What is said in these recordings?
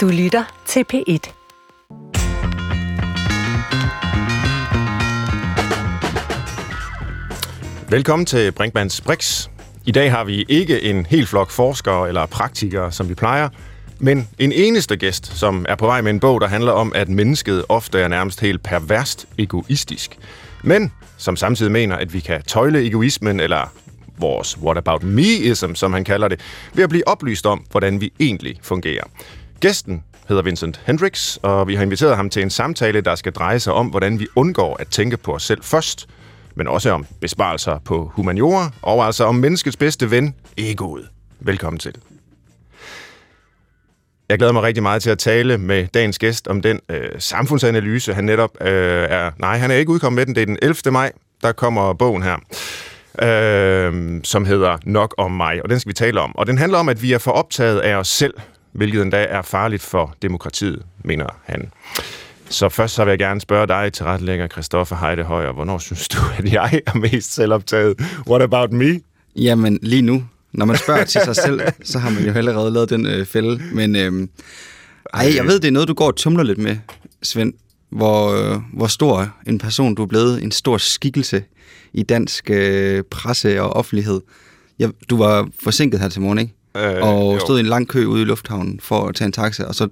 Du lytter til P1. Velkommen til Brinkmanns Brix. I dag har vi ikke en hel flok forskere eller praktikere, som vi plejer, men en eneste gæst, som er på vej med en bog, der handler om, at mennesket ofte er nærmest helt perverst egoistisk. Men som samtidig mener, at vi kan tøjle egoismen, eller vores what about me-ism, som han kalder det, ved at blive oplyst om, hvordan vi egentlig fungerer. Gæsten hedder Vincent Hendricks, og vi har inviteret ham til en samtale, der skal dreje sig om, hvordan vi undgår at tænke på os selv først, men også om besparelser på humaniora, og altså om menneskets bedste ven, egoet. Velkommen til. Jeg glæder mig rigtig meget til at tale med dagens gæst om den øh, samfundsanalyse, han netop øh, er... Nej, han er ikke udkommet med den. Det er den 11. maj, der kommer bogen her, øh, som hedder Nok om mig, og den skal vi tale om. Og den handler om, at vi er for optaget af os selv, hvilket endda er farligt for demokratiet, mener han. Så først så vil jeg gerne spørge dig, til retlægger Christoffer Heidehøjer, hvornår synes du, at jeg er mest selvoptaget? What about me? Jamen, lige nu, når man spørger til sig selv, så har man jo allerede lavet den øh, fælde. Men øh, ej, jeg ved, det er noget, du går og tumler lidt med, Svend. Hvor, øh, hvor stor en person du er blevet, en stor skikkelse i dansk øh, presse og offentlighed. Jeg, du var forsinket her til morgen, ikke? Øh, og jo. stod i en lang kø ude i lufthavnen for at tage en taxa, og så...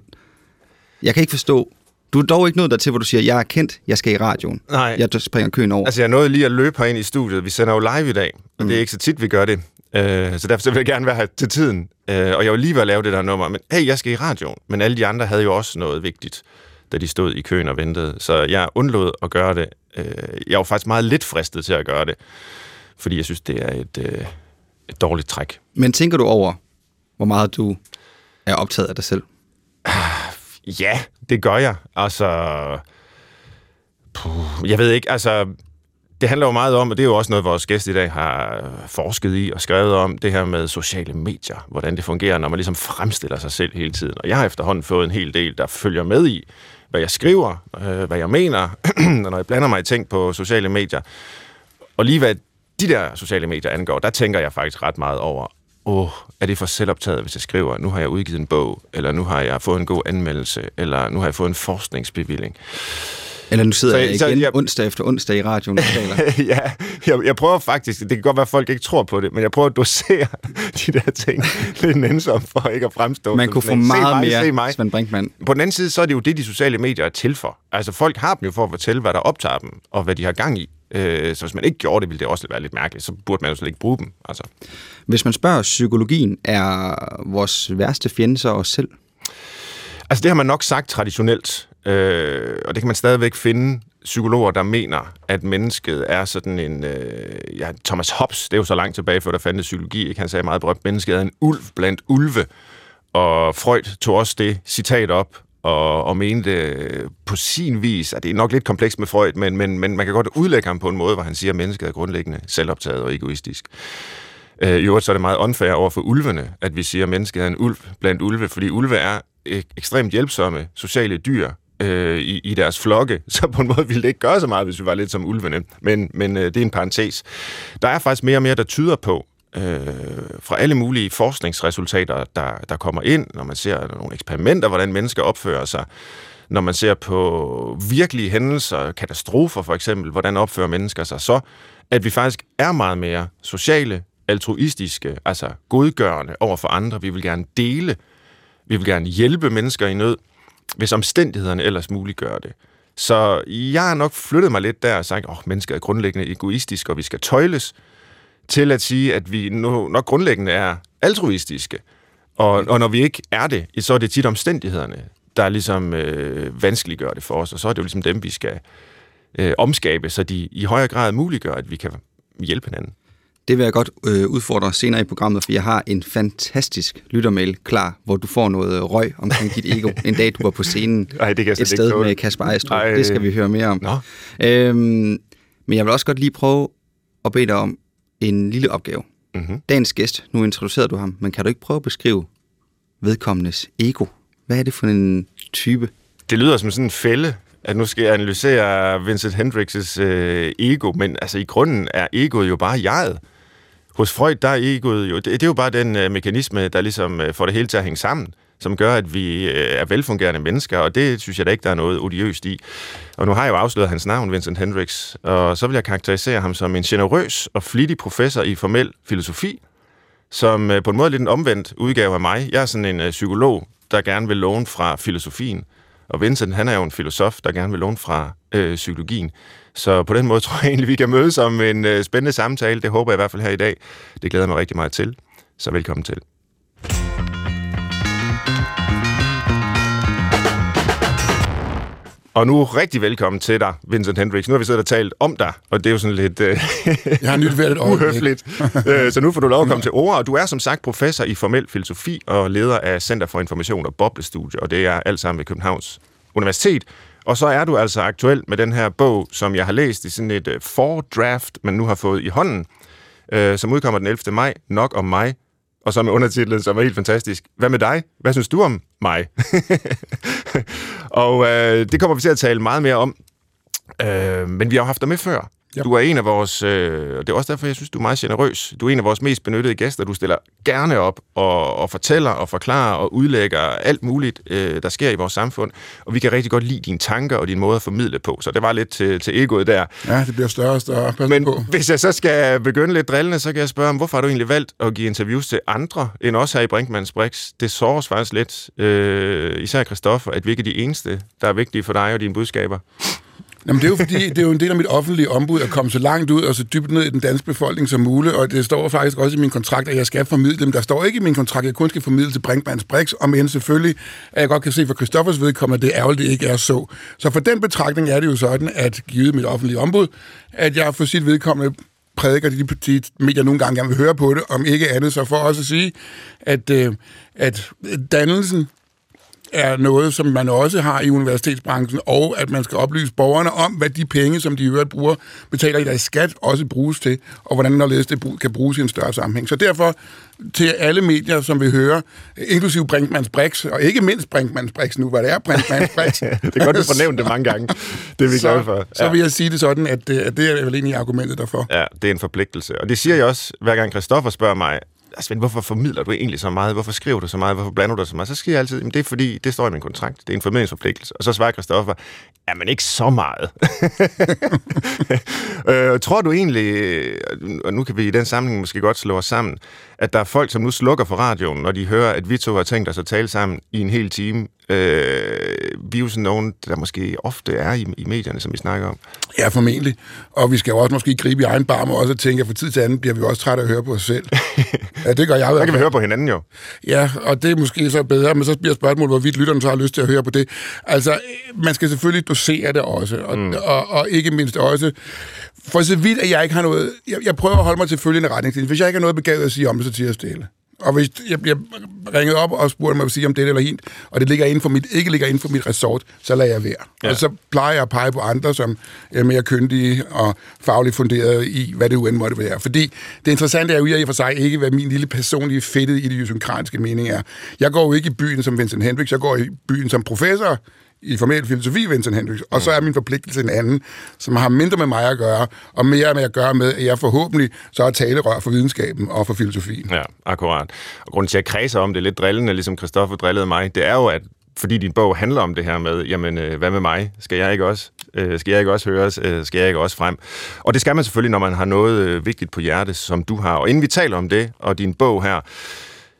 Jeg kan ikke forstå... Du er dog ikke nået der til, hvor du siger, jeg er kendt, jeg skal i radioen. Nej. Jeg springer køen over. Altså, jeg nåede lige at løbe herind i studiet. Vi sender jo live i dag, og mm. det er ikke så tit, vi gør det. Øh, så derfor så vil jeg gerne være her til tiden. Øh, og jeg vil lige være at lave det der nummer. Men hey, jeg skal i radioen. Men alle de andre havde jo også noget vigtigt, da de stod i køen og ventede. Så jeg undlod at gøre det. Øh, jeg var faktisk meget lidt fristet til at gøre det. Fordi jeg synes, det er et, øh, et dårligt træk. Men tænker du over, hvor meget du er optaget af dig selv? Ja, det gør jeg. Altså, puh, jeg ved ikke, altså, det handler jo meget om, og det er jo også noget, vores gæst i dag har forsket i og skrevet om, det her med sociale medier, hvordan det fungerer, når man ligesom fremstiller sig selv hele tiden. Og jeg har efterhånden fået en hel del, der følger med i, hvad jeg skriver, øh, hvad jeg mener, når jeg blander mig i ting på sociale medier. Og lige hvad de der sociale medier angår, der tænker jeg faktisk ret meget over, åh, oh, er det for selvoptaget, hvis jeg skriver, nu har jeg udgivet en bog, eller nu har jeg fået en god anmeldelse, eller nu har jeg fået en forskningsbevilling. Eller nu sidder Så- så, jeg så igen jeg- onsdag efter onsdag i radioen og taler. ja, jeg, jeg prøver faktisk, det kan godt være, at folk ikke tror på det, men jeg prøver at dosere de der ting lidt nænsomt for ikke at fremstå. Man kunne få meget mig, mere, mig. Svend Brinkmann. På den anden side, så er det jo det, de sociale medier er til for. Altså, folk har dem jo for at fortælle, hvad der optager dem, og hvad de har gang i. Øh, så hvis man ikke gjorde det, ville det også være lidt mærkeligt. Så burde man jo slet ikke bruge dem. Altså. Hvis man spørger psykologien, er vores værste fjende så os selv? Altså, det har man nok sagt traditionelt, øh, og det kan man stadigvæk finde psykologer, der mener, at mennesket er sådan en... Øh, ja, Thomas Hobbes, det er jo så langt tilbage, før der fandtes psykologi, ikke? han sagde meget berømt, mennesket er en ulv blandt ulve, og Freud tog også det citat op, og, og mente på sin vis, at det er nok lidt komplekst med Freud, men, men, men man kan godt udlægge ham på en måde, hvor han siger, at mennesket er grundlæggende selvoptaget og egoistisk. Øh, I øvrigt så er det meget unfair over for ulvene, at vi siger, at mennesket er en ulv blandt ulve, fordi ulve er ek- ekstremt hjælpsomme sociale dyr øh, i, i deres flokke, så på en måde ville det ikke gøre så meget, hvis vi var lidt som ulvene. Men, men øh, det er en parentes. Der er faktisk mere og mere, der tyder på, øh, fra alle mulige forskningsresultater, der, der kommer ind, når man ser nogle eksperimenter, hvordan mennesker opfører sig, når man ser på virkelige hændelser, katastrofer for eksempel, hvordan opfører mennesker sig så, at vi faktisk er meget mere sociale, altruistiske, altså godgørende over for andre. Vi vil gerne dele, vi vil gerne hjælpe mennesker i nød, hvis omstændighederne ellers muliggør det. Så jeg har nok flyttet mig lidt der og sagt, at oh, mennesker er grundlæggende egoistiske, og vi skal tøjles, til at sige, at vi nu nok grundlæggende er altruistiske. Og, og når vi ikke er det, så er det tit omstændighederne, der ligesom øh, vanskeliggør det for os, og så er det jo ligesom dem, vi skal øh, omskabe, så de i højere grad muliggør, at vi kan hjælpe hinanden. Det vil jeg godt øh, udfordre senere i programmet, for jeg har en fantastisk lyttermail klar, hvor du får noget røg omkring dit ego, en dag du var på scenen Ej, det kan et sted med Kasper Ejstrup. Ej. Det skal vi høre mere om. Nå. Øhm, men jeg vil også godt lige prøve at bede dig om en lille opgave. Mm-hmm. Dagens gæst, nu introducerede du ham, men kan du ikke prøve at beskrive vedkommendes ego? Hvad er det for en type? Det lyder som sådan en fælde, at nu skal jeg analysere Vincent Hendricks' øh, ego, men altså i grunden er egoet jo bare jeget. Hos Freud, der er egoet jo, det, det er jo bare den øh, mekanisme, der ligesom øh, får det hele til at hænge sammen som gør, at vi øh, er velfungerende mennesker, og det synes jeg da ikke, der er noget odiøst i. Og nu har jeg jo afsløret hans navn, Vincent Hendricks, og så vil jeg karakterisere ham som en generøs og flittig professor i formel filosofi, som øh, på en måde er lidt en omvendt udgave af mig. Jeg er sådan en øh, psykolog, der gerne vil låne fra filosofien, og Vincent, han er jo en filosof, der gerne vil låne fra øh, psykologien. Så på den måde tror jeg egentlig, vi kan mødes om en øh, spændende samtale. Det håber jeg i hvert fald her i dag. Det glæder jeg mig rigtig meget til. Så velkommen til. Og nu rigtig velkommen til dig, Vincent Hendricks. Nu har vi siddet og talt om dig, og det er jo sådan lidt øh, jeg har nyt været et uhøfligt. Øh, så nu får du lov at komme til ord, og du er som sagt professor i formel filosofi og leder af Center for Information og Boblestudie, og det er alt sammen ved Københavns Universitet. Og så er du altså aktuel med den her bog, som jeg har læst i sådan et uh, fordraft, man nu har fået i hånden, uh, som udkommer den 11. maj, Nok om mig, og så med undertitlen, som er helt fantastisk. Hvad med dig? Hvad synes du om mig? og øh, det kommer vi til at tale meget mere om. Øh, men vi har haft dig med før. Ja. Du er en af vores, øh, og det er også derfor, jeg synes, du er meget generøs. Du er en af vores mest benyttede gæster. Du stiller gerne op og, og fortæller og forklarer og udlægger alt muligt, øh, der sker i vores samfund. Og vi kan rigtig godt lide dine tanker og din måde at formidle på. Så det var lidt til, til egoet der. Ja, det bliver større og større. Pas Men på. hvis jeg så skal begynde lidt drillende, så kan jeg spørge, hvorfor har du egentlig valgt at give interviews til andre end os her i Brinkmanns Brix? Det sårer os faktisk lidt, øh, især Christoffer, at vi ikke er de eneste, der er vigtige for dig og dine budskaber. Jamen, det er jo fordi, det er jo en del af mit offentlige ombud at komme så langt ud og så dybt ned i den danske befolkning som muligt, og det står faktisk også i min kontrakt, at jeg skal formidle dem. Der står ikke i min kontrakt, at jeg kun skal formidle til Brinkmanns Brix, om end selvfølgelig, at jeg godt kan se for Christoffers vedkommende, at det ærgerligt, det ikke er så. Så for den betragtning er det jo sådan, at givet mit offentlige ombud, at jeg for sit vedkommende prædiker de, de medier nogle gange gerne vil høre på det, om ikke andet, så for også at sige, at, øh, at dannelsen er noget, som man også har i universitetsbranchen, og at man skal oplyse borgerne om, hvad de penge, som de i øvrigt bruger, betaler i deres skat, også bruges til, og hvordan når det kan bruges i en større sammenhæng. Så derfor til alle medier, som vil høre, inklusive Brinkmanns Brix, og ikke mindst Brinkmanns Brix nu, hvad det er Brinkmanns Brix. det er godt, du får nævnt det mange gange. Det er vi glade for. Ja. Så vil jeg sige det sådan, at det, at det er vel egentlig argumentet derfor. Ja, det er en forpligtelse. Og det siger jeg også, hver gang Christoffer spørger mig, Ah, Svend, hvorfor formidler du egentlig så meget? Hvorfor skriver du så meget? Hvorfor blander du dig så meget? Så siger jeg altid, det er fordi, det står i min kontrakt. Det er en formidlingsforpligtelse. Og så svarer Christoffer, ja, men ikke så meget. øh, tror du egentlig, og nu kan vi i den sammenhæng måske godt slå os sammen, at der er folk, som nu slukker for radioen, når de hører, at vi to har tænkt os at tale sammen i en hel time. Øh, vi er jo sådan nogen, der måske ofte er i, i medierne, som vi snakker om. Ja, formentlig. Og vi skal jo også måske gribe i egen barm og også tænke, at for tid til anden bliver vi også trætte af at høre på os selv. ja, det gør jeg. Så kan vi høre på hinanden jo. Ja, og det er måske så bedre, men så bliver spørgsmålet, hvorvidt lytterne så har lyst til at høre på det. Altså, man skal selvfølgelig dosere det også, og, mm. og, og ikke mindst også, for så vidt, at jeg ikke har noget... Jeg, jeg prøver at holde mig til følgende retningslinje. Hvis jeg ikke har noget begavet at sige om det, så siger jeg stille. Og hvis jeg bliver ringet op og spurgt mig at sige om det eller hent, og det ligger inden for mit, ikke ligger inden for mit resort, så lader jeg være. Ja. Og så plejer jeg at pege på andre, som er mere kyndige og fagligt funderet i, hvad det end måtte være. Fordi det interessante er jo i og for sig ikke, hvad min lille personlige fedtede idiosynkratiske mening er. Jeg går jo ikke i byen som Vincent Hendricks, jeg går i byen som professor i formel filosofi, Vincent Hendricks, og så er min forpligtelse en anden, som har mindre med mig at gøre, og mere med at gøre med, at jeg forhåbentlig så er talerør for videnskaben og for filosofien. Ja, akkurat. Og grunden til, at jeg kredser om det lidt drillende, ligesom Christoffer drillede mig, det er jo, at fordi din bog handler om det her med, jamen, øh, hvad med mig? Skal jeg ikke også? Øh, skal jeg ikke også høres? Øh, skal jeg ikke også frem? Og det skal man selvfølgelig, når man har noget øh, vigtigt på hjerte, som du har. Og inden vi taler om det, og din bog her,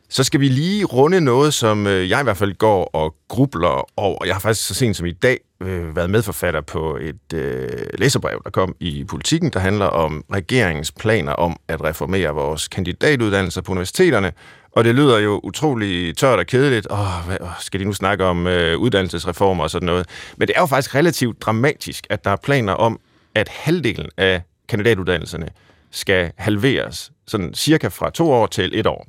så skal vi lige runde noget, som øh, jeg i hvert fald går og grubler over. Jeg har faktisk så sent som i dag øh, været medforfatter på et øh, læserbrev, der kom i politikken, der handler om regeringens planer om at reformere vores kandidatuddannelser på universiteterne. Og det lyder jo utrolig tørt og kedeligt. Åh, hvad, skal de nu snakke om øh, uddannelsesreformer og sådan noget? Men det er jo faktisk relativt dramatisk, at der er planer om, at halvdelen af kandidatuddannelserne skal halveres, sådan cirka fra to år til et år.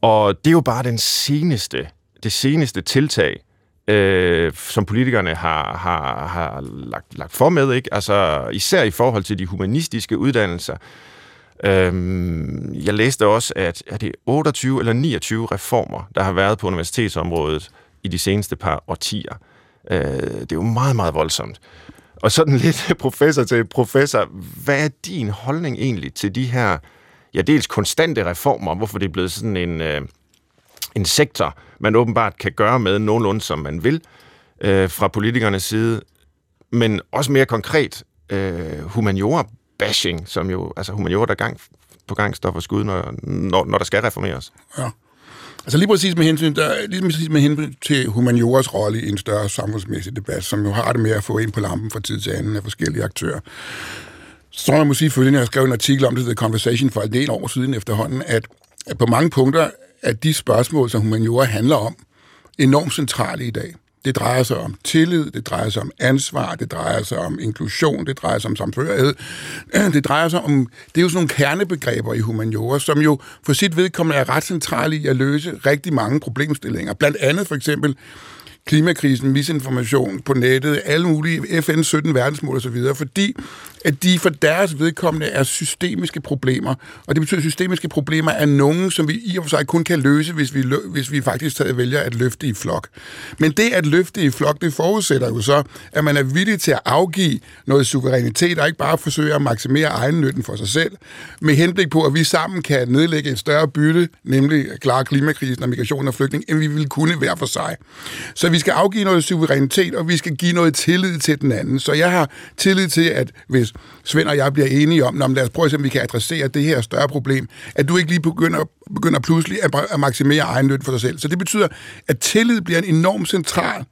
Og det er jo bare den seneste, det seneste tiltag, øh, som politikerne har, har, har lagt, lagt for med, ikke? Altså, især i forhold til de humanistiske uddannelser. Øh, jeg læste også, at er det 28 eller 29 reformer, der har været på universitetsområdet i de seneste par årtier. Øh, det er jo meget, meget voldsomt. Og sådan lidt professor til professor, hvad er din holdning egentlig til de her ja, dels konstante reformer, hvorfor det er blevet sådan en, øh, en sektor man åbenbart kan gøre med nogenlunde, som man vil, øh, fra politikernes side, men også mere konkret øh, humaniora-bashing, som jo, altså humaniora, der gang på gang står for skud, når, når, når der skal reformeres. Ja. Altså lige præcis med hensyn, der, lige præcis med hensyn til humanioras rolle i en større samfundsmæssig debat, som jo har det med at få ind på lampen fra tid til anden af forskellige aktører. Så tror jeg må sige følgende, jeg skrev en artikel om det, The Conversation for en del år siden efterhånden, at, at på mange punkter er de spørgsmål, som humaniora handler om, enormt centrale i dag. Det drejer sig om tillid, det drejer sig om ansvar, det drejer sig om inklusion, det drejer sig om samførighed. Det drejer sig om, det er jo sådan nogle kernebegreber i humaniora, som jo for sit vedkommende er ret centrale i at løse rigtig mange problemstillinger. Blandt andet for eksempel klimakrisen, misinformation på nettet, alle mulige FN 17 verdensmål osv., fordi at de for deres vedkommende er systemiske problemer. Og det betyder, at systemiske problemer er nogen, som vi i og for sig kun kan løse, hvis vi, hvis vi faktisk vælger at løfte i flok. Men det at løfte i flok, det forudsætter jo så, at man er villig til at afgive noget suverænitet, og ikke bare forsøge at maksimere egen nytten for sig selv, med henblik på, at vi sammen kan nedlægge et større bytte, nemlig klare klimakrisen og migration og flygtning, end vi ville kunne hver for sig. Så vi skal afgive noget suverænitet, og vi skal give noget tillid til den anden. Så jeg har tillid til, at hvis hvis Svend og jeg bliver enige om, når lad os prøve at se, om vi kan adressere det her større problem, at du ikke lige begynder, begynder pludselig at, at maksimere egen nytte for dig selv. Så det betyder, at tillid bliver en enormt central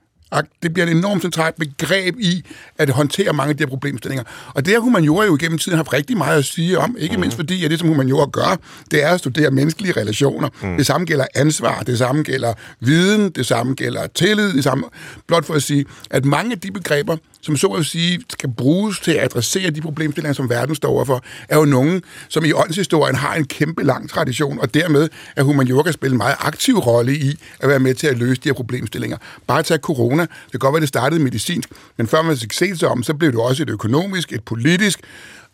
det bliver en enormt centralt begreb i at håndtere mange af de her problemstillinger. Og det har humaniora jo igennem tiden haft rigtig meget at sige om, ikke mm. mindst fordi, at det, som humaniora gør, det er at studere menneskelige relationer. Mm. Det samme gælder ansvar, det samme gælder viden, det samme gælder tillid, det samme, blot for at sige, at mange af de begreber, som så at sige skal bruges til at adressere de problemstillinger, som verden står overfor, er jo nogen, som i åndshistorien har en kæmpe lang tradition, og dermed er humaniora spille en meget aktiv rolle i at være med til at løse de her problemstillinger. Bare tage corona, det kan godt være, det startede medicinsk, men før man fik set sig om, så blev det også et økonomisk, et politisk,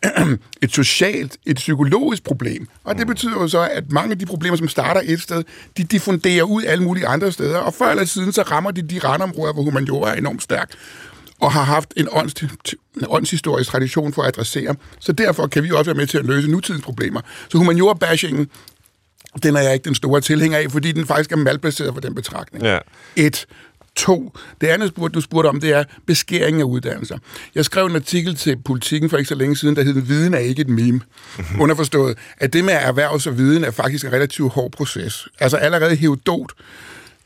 et socialt, et psykologisk problem. Og det betyder jo så, at mange af de problemer, som starter et sted, de diffunderer ud alle mulige andre steder, og før eller siden, så rammer de de randområder, hvor humaniora er enormt stærk og har haft en, ånds, en åndshistorisk tradition for at adressere. Så derfor kan vi også være med til at løse nutidens problemer. Så humaniora-bashingen, den er jeg ikke den store tilhænger af, fordi den faktisk er malbaseret for den betragtning. Ja. Et. To. Det andet, du spurgte om, det er beskæring af uddannelser. Jeg skrev en artikel til Politiken for ikke så længe siden, der hed Viden er ikke et meme. Mm-hmm. Underforstået, at det med erhvervs og viden er faktisk en relativt hård proces. Altså allerede Herodot,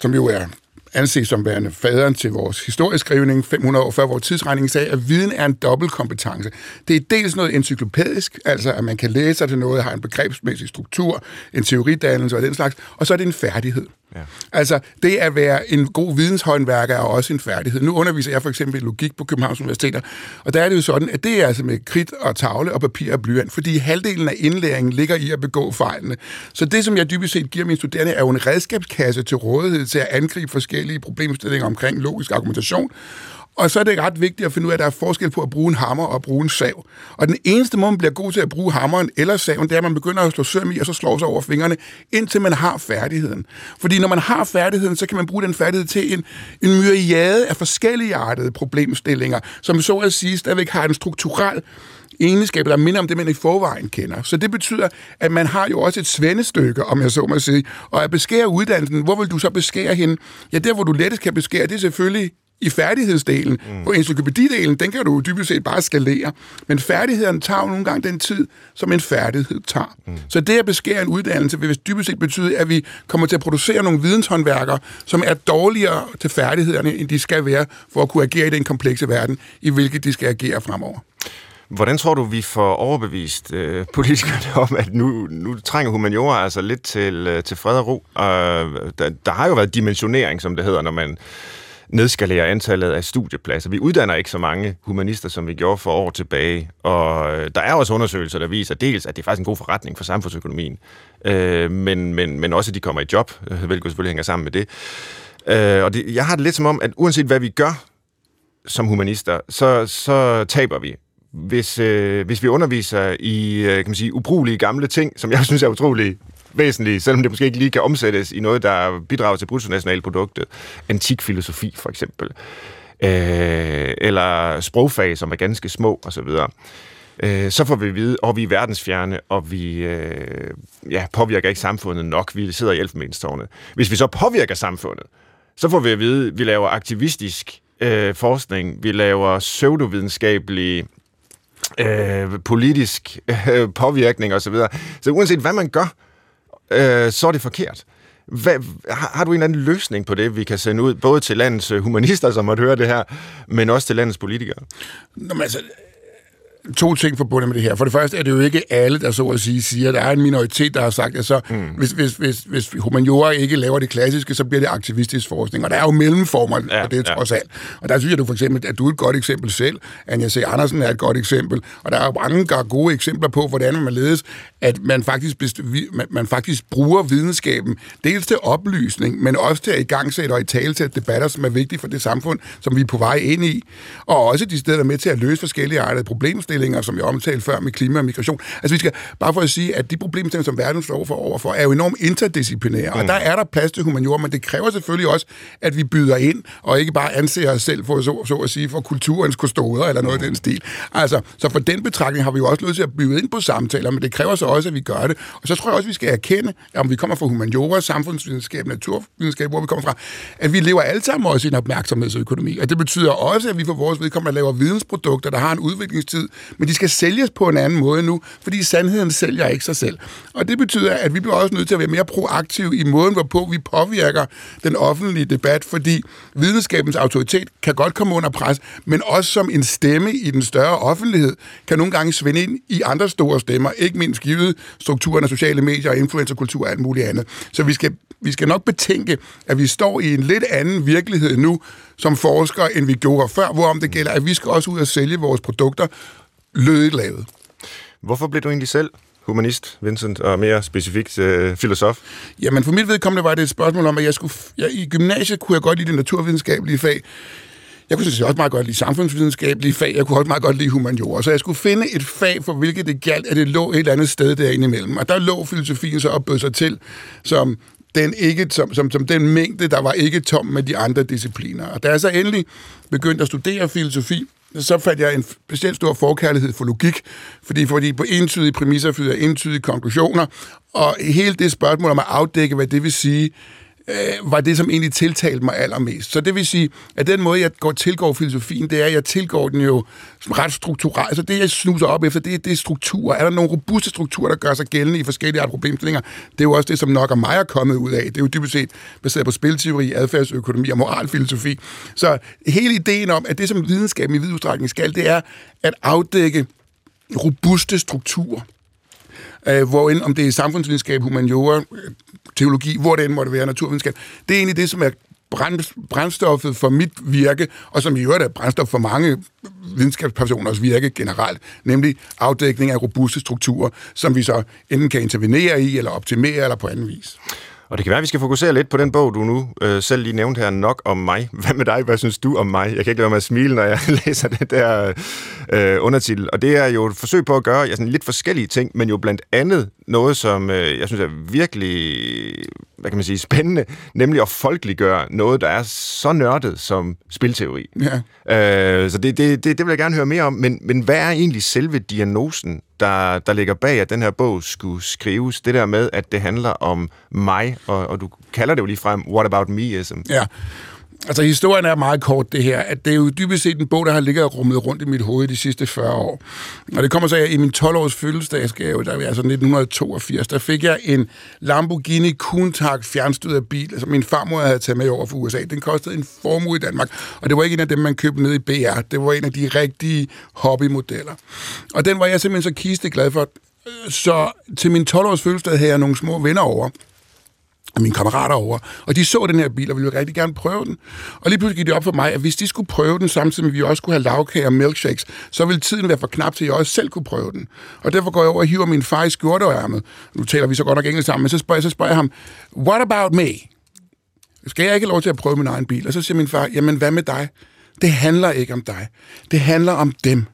som jo er anses som værende faderen til vores historieskrivning 500 år før vores tidsregning, sagde, at viden er en dobbeltkompetence. Det er dels noget encyklopædisk, altså at man kan læse sig til noget, har en begrebsmæssig struktur, en teoridannelse og den slags, og så er det en færdighed. Ja. Altså, det at være en god videnshåndværker er også en færdighed. Nu underviser jeg for eksempel logik på Københavns Universitet, og der er det jo sådan, at det er altså med kridt og tavle og papir og blyant, fordi halvdelen af indlæringen ligger i at begå fejlene. Så det, som jeg dybest set giver mine studerende, er jo en redskabskasse til rådighed til at angribe forskellige problemstillinger omkring logisk argumentation, og så er det ret vigtigt at finde ud af, at der er forskel på at bruge en hammer og bruge en sav. Og den eneste måde, man bliver god til at bruge hammeren eller saven, det er, at man begynder at slå søm i, og så slår sig over fingrene, indtil man har færdigheden. Fordi når man har færdigheden, så kan man bruge den færdighed til en, en myriade af forskellige artede problemstillinger, som så at sige stadigvæk har en strukturel egenskaber, der minder om det, man i forvejen kender. Så det betyder, at man har jo også et svendestykke, om jeg så må sige. Og at beskære uddannelsen, hvor vil du så beskære hende? Ja, der hvor du lettest kan beskære, det er selvfølgelig i færdighedsdelen. Mm. På encyklopædidelen, den kan du dybest set bare skalere. Men færdigheden tager jo nogle gange den tid, som en færdighed tager. Mm. Så det at beskære en uddannelse vil dybest set betyde, at vi kommer til at producere nogle videnshåndværkere, som er dårligere til færdighederne, end de skal være, for at kunne agere i den komplekse verden, i hvilket de skal agere fremover. Hvordan tror du, vi får overbevist øh, politikerne om, at nu, nu trænger humaniora altså lidt til, øh, til fred og ro? Og der, der har jo været dimensionering, som det hedder, når man nedskalere antallet af studiepladser. Vi uddanner ikke så mange humanister, som vi gjorde for år tilbage, og øh, der er også undersøgelser, der viser dels, at det er faktisk en god forretning for samfundsøkonomien, øh, men, men, men også, at de kommer i job, øh, hvilket selvfølgelig hænger sammen med det. Øh, og det, jeg har det lidt som om, at uanset hvad vi gør som humanister, så, så taber vi hvis, øh, hvis vi underviser i øh, kan man sige, ubrugelige gamle ting, som jeg synes er utrolig væsentlige, selvom det måske ikke lige kan omsættes i noget, der bidrager til bruttonationalproduktet. Antik filosofi, for eksempel. Øh, eller sprogfag, som er ganske små, osv. øh, så får vi at vide, at vi er verdensfjerne, og vi øh, ja, påvirker ikke samfundet nok. Vi sidder i elfenbenstårnet. Hvis vi så påvirker samfundet, så får vi at vide, at vi laver aktivistisk øh, forskning, vi laver pseudovidenskabelig øh, politisk øh, påvirkning osv. Så, så uanset hvad man gør, øh, så er det forkert. Hvad, har, har du en eller anden løsning på det, vi kan sende ud, både til landets øh, humanister, som måtte høre det her, men også til landets politikere? Nå, men altså, to ting forbundet med det her. For det første er det jo ikke alle, der så at sige siger, at der er en minoritet, der har sagt, at så, mm. hvis, hvis, hvis, hvis humaniora ikke laver det klassiske, så bliver det aktivistisk forskning. Og der er jo mellemformer ja, for det ja. trods alt. Og der synes jeg du for eksempel, at du er et godt eksempel selv. Anja C. Andersen er et godt eksempel. Og der er jo mange gode eksempler på, hvordan man ledes, at man faktisk, man, man faktisk bruger videnskaben dels til oplysning, men også til at igangsætte og i tale til debatter, som er vigtige for det samfund, som vi er på vej ind i. Og også de steder med til at løse forskellige artede problemstillinger problemstillinger, som jeg omtalte før med klima og migration. Altså vi skal, bare for at sige, at de problemstillinger, som verden står for overfor, er jo enormt interdisciplinære, mm. og der er der plads til humaniora, men det kræver selvfølgelig også, at vi byder ind, og ikke bare anser os selv for, så, så at sige, for kulturens kostoder eller noget mm. af den stil. Altså, så for den betragtning har vi jo også nødt til at byde ind på samtaler, men det kræver så også, at vi gør det. Og så tror jeg også, at vi skal erkende, at om vi kommer fra humaniora, samfundsvidenskab, naturvidenskab, hvor vi kommer fra, at vi lever alle sammen også i en opmærksomhedsøkonomi. Og det betyder også, at vi for vores vedkommende laver vidensprodukter, der har en udviklingstid, men de skal sælges på en anden måde nu, fordi sandheden sælger ikke sig selv. Og det betyder, at vi bliver også nødt til at være mere proaktive i måden, hvorpå vi påvirker den offentlige debat, fordi videnskabens autoritet kan godt komme under pres, men også som en stemme i den større offentlighed, kan nogle gange svinde ind i andre store stemmer, ikke mindst givet strukturen af sociale medier og influencerkultur og alt muligt andet. Så vi skal, vi skal nok betænke, at vi står i en lidt anden virkelighed nu, som forskere, end vi gjorde før, hvorom det gælder, at vi skal også ud og sælge vores produkter, lødigt lavet. Hvorfor blev du egentlig selv humanist, Vincent, og mere specifikt øh, filosof? Jamen, for mit vedkommende var det et spørgsmål om, at jeg skulle... Jeg, I gymnasiet kunne jeg godt lide det naturvidenskabelige fag. Jeg kunne synes også meget godt lide samfundsvidenskabelige fag. Jeg kunne også meget godt lide humaniora. Så jeg skulle finde et fag, for hvilket det galt, at det lå et eller andet sted derinde imellem. Og der lå filosofien så opbød sig til som den, ikke, som, som, som den mængde, der var ikke tom med de andre discipliner. Og da jeg så endelig begyndte at studere filosofi, så fandt jeg en specielt stor forkærlighed for logik, fordi, fordi på entydige præmisser fylder entydige konklusioner, og hele det spørgsmål om at afdække, hvad det vil sige, øh, var det, som egentlig tiltalte mig allermest. Så det vil sige, at den måde, jeg går tilgår filosofien, det er, at jeg tilgår den jo ret strukturelt. Altså det, jeg snuser op efter, det, det er strukturer. Er der nogle robuste strukturer, der gør sig gældende i forskellige art problemstillinger? Det er jo også det, som nok og mig er kommet ud af. Det er jo dybest set baseret på spilteori, adfærdsøkonomi og moralfilosofi. Så hele ideen om, at det, som videnskaben i vid udstrækning skal, det er at afdække robuste strukturer øh, hvor end, om det er samfundsvidenskab, humaniora, øh, teologi, hvor det end måtte være, naturvidenskab. Det er egentlig det, som er brændstoffet for mit virke, og som i øvrigt er brændstof for mange videnskabspersoners virke generelt, nemlig afdækning af robuste strukturer, som vi så enten kan intervenere i, eller optimere, eller på anden vis. Og det kan være, at vi skal fokusere lidt på den bog, du nu øh, selv lige nævnte her, Nok om mig. Hvad med dig? Hvad synes du om mig? Jeg kan ikke lade være med at smile, når jeg læser det der øh, undertitel. Og det er jo et forsøg på at gøre ja, sådan lidt forskellige ting, men jo blandt andet noget, som øh, jeg synes er virkelig hvad kan man sige, spændende, nemlig at folkeliggøre noget, der er så nørdet som spilteori. Ja. Øh, så det, det, det, det vil jeg gerne høre mere om, men, men hvad er egentlig selve diagnosen, der, der ligger bag, at den her bog skulle skrives? Det der med, at det handler om mig, og, og du kalder det jo lige frem, what about me-ism. Ja, Altså, historien er meget kort, det her. At det er jo dybest set en bog, der har ligget og rummet rundt i mit hoved de sidste 40 år. Og det kommer så, af, i min 12-års fødselsdagsgave, der er altså 1982, der fik jeg en Lamborghini Countach fjernstyret bil, som min farmor havde taget med over fra USA. Den kostede en formue i Danmark, og det var ikke en af dem, man købte ned i BR. Det var en af de rigtige hobbymodeller. Og den var jeg simpelthen så kiste glad for. Så til min 12-års fødselsdag havde jeg nogle små venner over, af mine kammerater over, og de så den her bil, og ville rigtig gerne prøve den. Og lige pludselig gik det op for mig, at hvis de skulle prøve den, samtidig med at vi også skulle have lavkager og milkshakes, så ville tiden være for knap til, at jeg også selv kunne prøve den. Og derfor går jeg over og hiver min far i skjorteærmet. Nu taler vi så godt nok engelsk sammen, men så spørger, jeg, så spørger jeg ham, what about me? Skal jeg ikke lov til at prøve min egen bil? Og så siger min far, jamen hvad med dig? Det handler ikke om dig. Det handler om dem.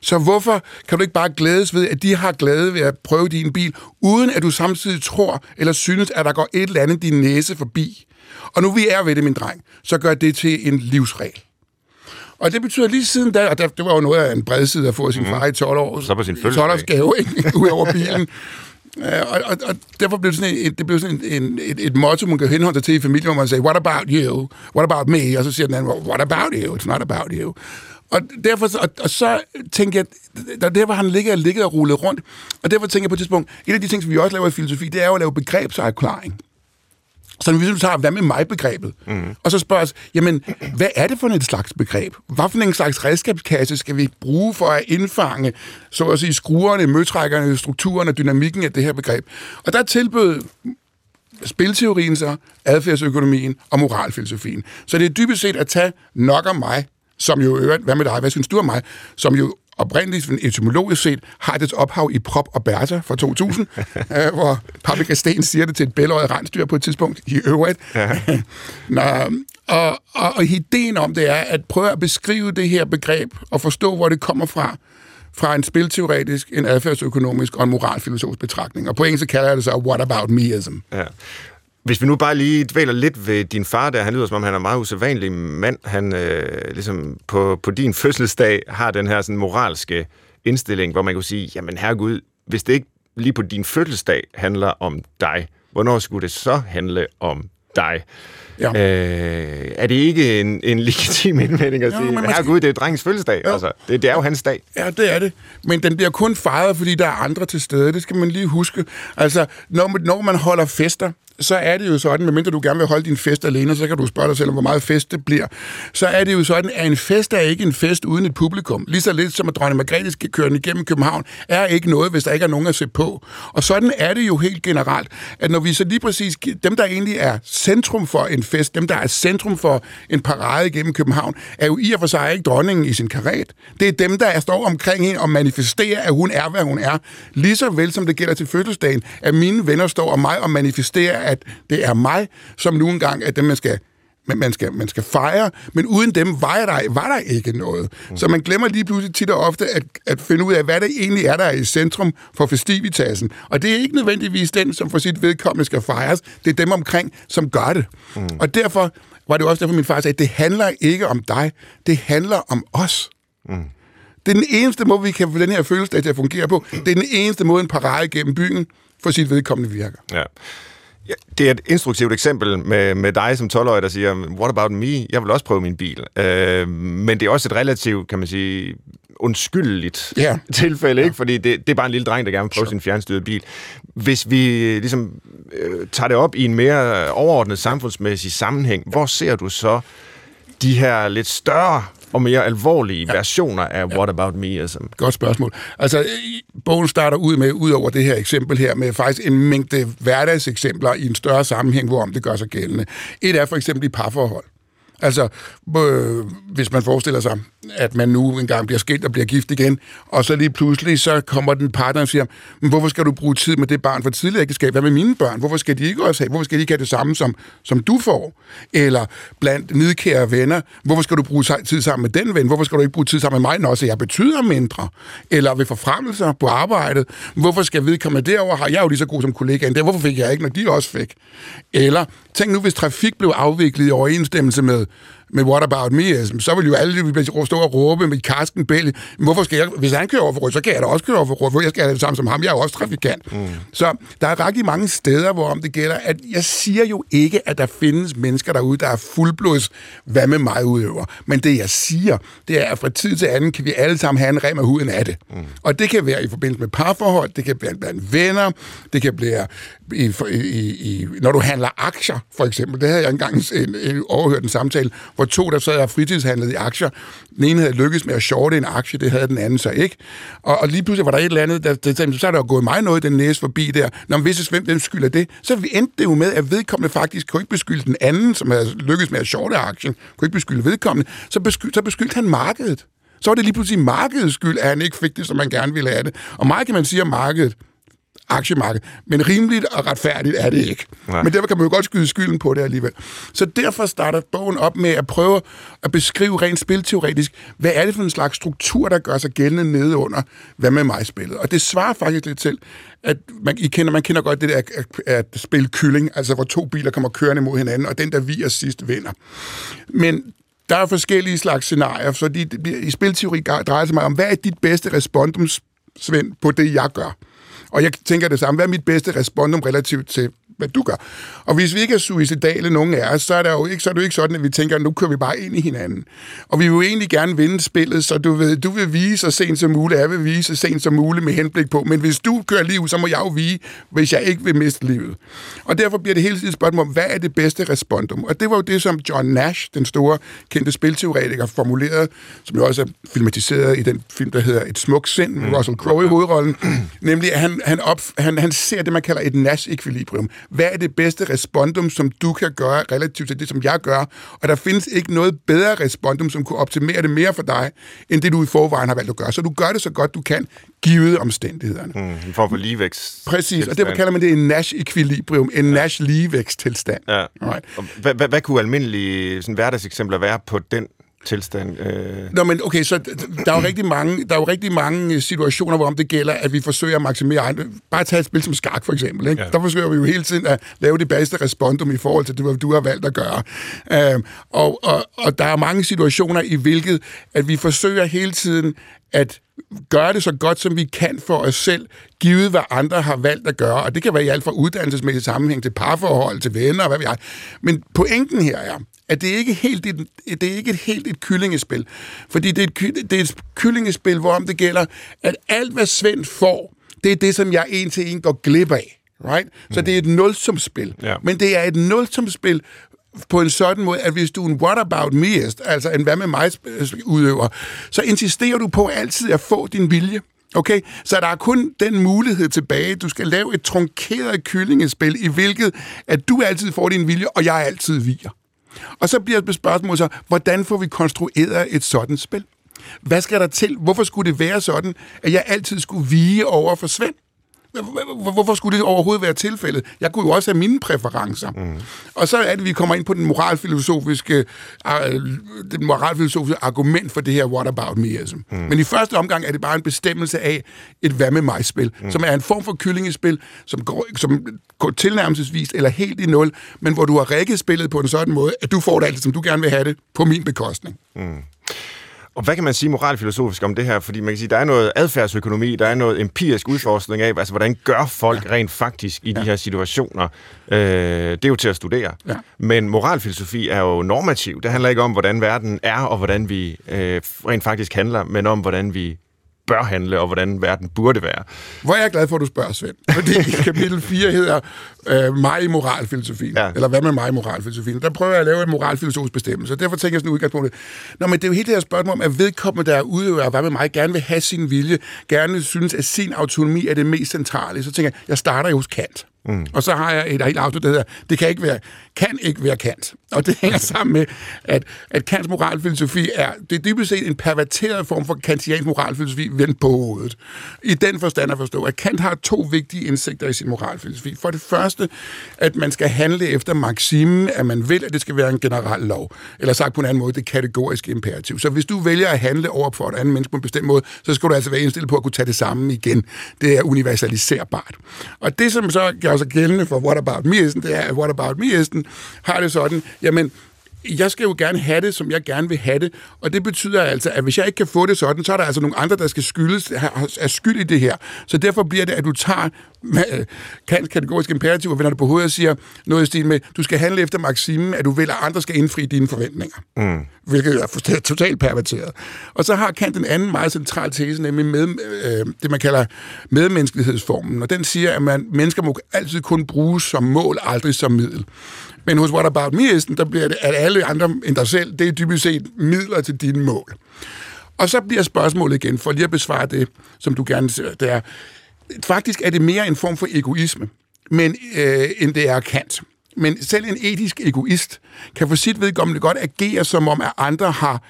Så hvorfor kan du ikke bare glædes ved, at de har glæde ved at prøve din bil, uden at du samtidig tror eller synes, at der går et eller andet din næse forbi? Og nu vi er ved det, min dreng, så gør det til en livsregel. Og det betyder lige siden da, og der, det var jo noget af en bredside at få sin far i 12 år. Mhm. Så på sin fødselsdag. 12 års gave, ikke? Ud over bilen. Og, og, og derfor blev det sådan, et, det blev sådan en, en, et, et motto, man kan henholde sig til i familien, hvor man siger, what about you? What about me? Og så siger den anden, what about you? It's not about you. Og derfor, og, og så tænker jeg, der der var han ligget og ligget og rullet rundt, og derfor tænker jeg på et tidspunkt, et af de ting, som vi også laver i filosofi, det er jo at lave begrebsafklaring. Så hvis du tager, hvad med mig-begrebet, mm. og så spørger os, jamen, hvad er det for et slags begreb? Hvad for en slags redskabskasse skal vi bruge for at indfange, så at sige, skruerne, møtrækkerne, strukturen og dynamikken af det her begreb? Og der tilbød spilteorien så, adfærdsøkonomien og moralfilosofien. Så det er dybest set at tage nok om mig, som jo hvad med dig, hvad synes du om mig, som jo oprindeligt etymologisk set har dets ophav i Prop og Bertha fra 2000, øh, hvor Paprika Sten siger det til et bælåret rensdyr på et tidspunkt i øvrigt. Ja. Nå, og, og, og ideen om det er at prøve at beskrive det her begreb og forstå, hvor det kommer fra, fra en spilteoretisk, en adfærdsøkonomisk og en moralfilosofisk betragtning. Og på engelsk kalder jeg det så what about meism. Ja. Hvis vi nu bare lige dvæler lidt ved din far der, han lyder som om han er en meget usædvanlig mand. Han øh, ligesom på, på din fødselsdag har den her sådan moralske indstilling, hvor man kunne sige, jamen herregud, hvis det ikke lige på din fødselsdag handler om dig, hvornår skulle det så handle om dig? Ja. Øh, er det ikke en, en legitim indvending at Jo, sige, men skal- herregud, det er drengens fødselsdag? Jo. Altså, det, det er jo hans dag. Ja, det er det. Men den bliver kun fejret, fordi der er andre til stede. Det skal man lige huske. Altså, når man, når man holder fester, så er det jo sådan, medmindre du gerne vil holde din fest alene, så kan du spørge dig selv om, hvor meget fest det bliver. Så er det jo sådan, at en fest er ikke en fest uden et publikum. Lige så lidt som at dronning Margrethe skal køre den igennem København, er ikke noget, hvis der ikke er nogen at se på. Og sådan er det jo helt generelt, at når vi så lige præcis, dem der egentlig er centrum for en fest, dem der er centrum for en parade igennem København, er jo i og for sig ikke dronningen i sin karet. Det er dem, der er- står omkring hende og manifesterer, at hun er, hvad hun er. Lige så vel som det gælder til fødselsdagen, at mine venner står om mig og manifesterer, at det er mig, som nu engang er dem, man skal men man skal, man skal fejre, men uden dem var der, var der ikke noget. Mm. Så man glemmer lige pludselig tit og ofte at, at finde ud af, hvad det egentlig er, der er i centrum for festivitasen. Og det er ikke nødvendigvis den, som for sit vedkommende skal fejres. Det er dem omkring, som gør det. Mm. Og derfor var det også derfor, min far sagde, at det handler ikke om dig, det handler om os. Mm. Det er den eneste måde, vi kan få den her følelsesdag til at fungere på. Det er den eneste måde, en parade gennem byen for sit vedkommende virker. Ja. Det er et instruktivt eksempel med, med dig som 12-årig, der siger, what about me? Jeg vil også prøve min bil. Øh, men det er også et relativt, kan man sige, undskyldeligt Ja. tilfælde, ikke? Fordi det, det er bare en lille dreng, der gerne vil prøve sin fjernstyrede bil. Hvis vi ligesom øh, tager det op i en mere overordnet samfundsmæssig sammenhæng, hvor ser du så de her lidt større og mere alvorlige ja. versioner af What About Me? Altså, Godt spørgsmål. Altså, bogen starter ud med, ud over det her eksempel her, med faktisk en mængde hverdagseksempler i en større sammenhæng, hvorom det gør sig gældende. Et er for eksempel i parforhold. Altså, øh, hvis man forestiller sig, at man nu engang bliver skilt og bliver gift igen, og så lige pludselig, så kommer den partner og siger, men hvorfor skal du bruge tid med det barn for tidligere ægteskab? Hvad med mine børn? Hvorfor skal de ikke også have? Hvorfor skal de ikke have det samme, som, som du får? Eller blandt nidkære venner, hvorfor skal du bruge tid sammen med den ven? Hvorfor skal du ikke bruge tid sammen med mig, når også jeg betyder mindre? Eller ved forfremmelser på arbejdet, hvorfor skal vedkommende derover har jeg jo lige så god som kollegaen der, hvorfor fik jeg ikke, når de også fik? Eller tænk nu, hvis trafik blev afviklet i overensstemmelse med med What About Me, altså, så vil jo alle stå og råbe med Karsten Bell. Hvorfor skal jeg, hvis han kører over for rødt, så kan jeg da også køre over for rødt, for jeg skal have det samme som ham, jeg er jo også trafikant. Mm. Så der er rigtig mange steder, hvor om det gælder, at jeg siger jo ikke, at der findes mennesker derude, der er fuldblods, hvad med mig udøver. Men det jeg siger, det er, at fra tid til anden kan vi alle sammen have en rem af huden af det. Mm. Og det kan være i forbindelse med parforhold, det kan være blandt venner, det kan være i, i, i, når du handler aktier, for eksempel. Det havde jeg engang en, en, overhørt en samtale, hvor to, der sad og fritidshandlede i aktier. Den ene havde lykkes med at shorte en aktie, det havde den anden så ikke. Og, og lige pludselig var der et eller andet, der, der, der så er der jo gået mig noget den næse forbi der. Når man vidste, hvem den skylder det, så vi endte det jo med, at vedkommende faktisk kunne ikke beskylde den anden, som havde lykkes med at shorte aktien, kunne ikke beskylde vedkommende, så, beskyld, så beskyldte han markedet. Så var det lige pludselig markedets skyld, at han ikke fik det, som man gerne ville have det. Og meget kan man sige om markedet, aktiemarked. Men rimeligt og retfærdigt er det ikke. Nej. Men derfor kan man jo godt skyde skylden på det alligevel. Så derfor starter bogen op med at prøve at beskrive rent spilteoretisk, hvad er det for en slags struktur, der gør sig gældende nede under, hvad med mig spillet. Og det svarer faktisk lidt til, at man, I kender, man kender godt det der at, at spille kylling, altså hvor to biler kommer kørende mod hinanden, og den, der viger sidst, vinder. Men der er forskellige slags scenarier, så de, i spilteori drejer sig mig om, hvad er dit bedste respondum, Svend, på det, jeg gør? Og jeg tænker det samme, hvad er mit bedste respondum relativt til, hvad du gør. Og hvis vi ikke er suicidale, nogen af os, så er, der jo ikke, så er det jo ikke sådan, at vi tænker, at nu kører vi bare ind i hinanden. Og vi vil jo egentlig gerne vinde spillet, så du, ved, du vil vise så sent som muligt, jeg vil vise så sent som muligt med henblik på. Men hvis du kører liv, så må jeg jo vige, hvis jeg ikke vil miste livet. Og derfor bliver det hele tiden et spørgsmål om, hvad er det bedste respondum? Og det var jo det, som John Nash, den store kendte spilteoretiker, formulerede, som jo også er filmatiseret i den film, der hedder Et smukt sind, med mm. Russell Crowe i hovedrollen. Nemlig, at han, han, op, han, han ser det, man kalder et Nash-ekvilibrium hvad er det bedste respondum, som du kan gøre relativt til det, som jeg gør? Og der findes ikke noget bedre respondum, som kunne optimere det mere for dig, end det, du i forvejen har valgt at gøre. Så du gør det så godt, du kan, givet omstændighederne. Mm, en form for ligevækst. Præcis, og derfor kalder man det en Nash-ekvilibrium, en ja. Nash-ligevækst-tilstand. Ja. Right. Hvad, hvad, hvad kunne almindelige sådan, hverdagseksempler være på den tilstand. Øh... Nå, men okay, så der er, jo rigtig mange, der er jo rigtig mange situationer, hvor det gælder, at vi forsøger at maksimere egen... Bare tage et spil som skak, for eksempel. Ikke? Ja. Der forsøger vi jo hele tiden at lave det bedste respondum i forhold til det, hvad du har valgt at gøre. Øh, og, og, og der er mange situationer, i hvilket at vi forsøger hele tiden at gøre det så godt, som vi kan for os selv, givet hvad andre har valgt at gøre. Og det kan være i alt fra uddannelsesmæssig sammenhæng til parforhold, til venner, hvad vi har. Men pointen her er, at det ikke helt et, det er ikke et helt et kyllingespil. Fordi det er et, det er et kyllingespil, hvorom det gælder, at alt, hvad Svend får, det er det, som jeg en til en går glip af. Right? Så mm. det er et nulsumspil. Ja. Men det er et nulsumspil på en sådan måde, at hvis du er en what about me altså en hvad med mig udøver, så insisterer du på altid at få din vilje. Okay, så der er kun den mulighed tilbage. Du skal lave et trunkeret kyllingespil, i hvilket at du altid får din vilje, og jeg altid viger. Og så bliver det spørgsmålet så, hvordan får vi konstrueret et sådan spil? Hvad skal der til? Hvorfor skulle det være sådan, at jeg altid skulle vige over for Svend? Hvorfor skulle det overhovedet være tilfældet? Jeg kunne jo også have mine præferencer. Mm. Og så er det, vi kommer ind på den moralfilosofiske, uh, den moralfilosofiske argument for det her what about me Mm. Men i første omgang er det bare en bestemmelse af et hvad med mig-spil, mm. som er en form for kyllingespil, som går, som går tilnærmelsesvist eller helt i nul, men hvor du har rækket spillet på en sådan måde, at du får det alt, som du gerne vil have det, på min bekostning. Mm. Og hvad kan man sige moralfilosofisk om det her? Fordi man kan sige, der er noget adfærdsøkonomi, der er noget empirisk udforskning af, altså hvordan gør folk ja. rent faktisk i ja. de her situationer. Øh, det er jo til at studere. Ja. Men moralfilosofi er jo normativ. Det handler ikke om, hvordan verden er, og hvordan vi øh, rent faktisk handler, men om, hvordan vi bør handle, og hvordan verden burde være. Hvor er jeg glad for, at du spørger, Svend. Fordi kapitel 4 hedder øh, mig i moralfilosofien. Ja. Eller hvad med mig i moralfilosofien? Der prøver jeg at lave en moralfilosofisk bestemmelse. Derfor tænker jeg sådan udgangspunktet. Nå, men det er jo helt det her spørgsmål om, at vedkommende, der er udøver, hvad med mig, gerne vil have sin vilje, gerne synes, at sin autonomi er det mest centrale. Så tænker jeg, jeg starter jo hos Kant. Mm. Og så har jeg et helt auto, der hedder, det kan ikke være, kan ikke være Kant. Og det hænger sammen med, at, at Kants moralfilosofi er, det er dybest set en perverteret form for kantiansk moralfilosofi vendt på hovedet. I den forstand at forstå, at Kant har to vigtige indsigter i sin moralfilosofi. For det første, at man skal handle efter maksimen, at man vil, at det skal være en generel lov. Eller sagt på en anden måde, det kategoriske imperativ. Så hvis du vælger at handle over for et andet menneske på en bestemt måde, så skal du altså være indstillet på at kunne tage det samme igen. Det er universaliserbart. Og det, som så gør sig gældende for What About Me det er, at What About Me har det sådan, jamen, jeg skal jo gerne have det, som jeg gerne vil have det, og det betyder altså, at hvis jeg ikke kan få det sådan, så er der altså nogle andre, der skal skyldes, er skyld i det her. Så derfor bliver det, at du tager Kants kategorisk imperativ og vender det på hovedet og siger noget i stil med, du skal handle efter maksimen, at du vil, at andre skal indfri dine forventninger. Mm. Hvilket er totalt perverteret. Og så har Kant en anden meget central tese, nemlig med, øh, det, man kalder medmenneskelighedsformen. Og den siger, at man, mennesker må altid kun bruges som mål, aldrig som middel. Men hos What About me der bliver det, at alle andre end dig selv, det er dybest set midler til dine mål. Og så bliver spørgsmålet igen, for lige at besvare det, som du gerne ser, det er, faktisk er det mere en form for egoisme, men, øh, end det er kant. Men selv en etisk egoist kan for sit vedkommende godt agere, som om at andre har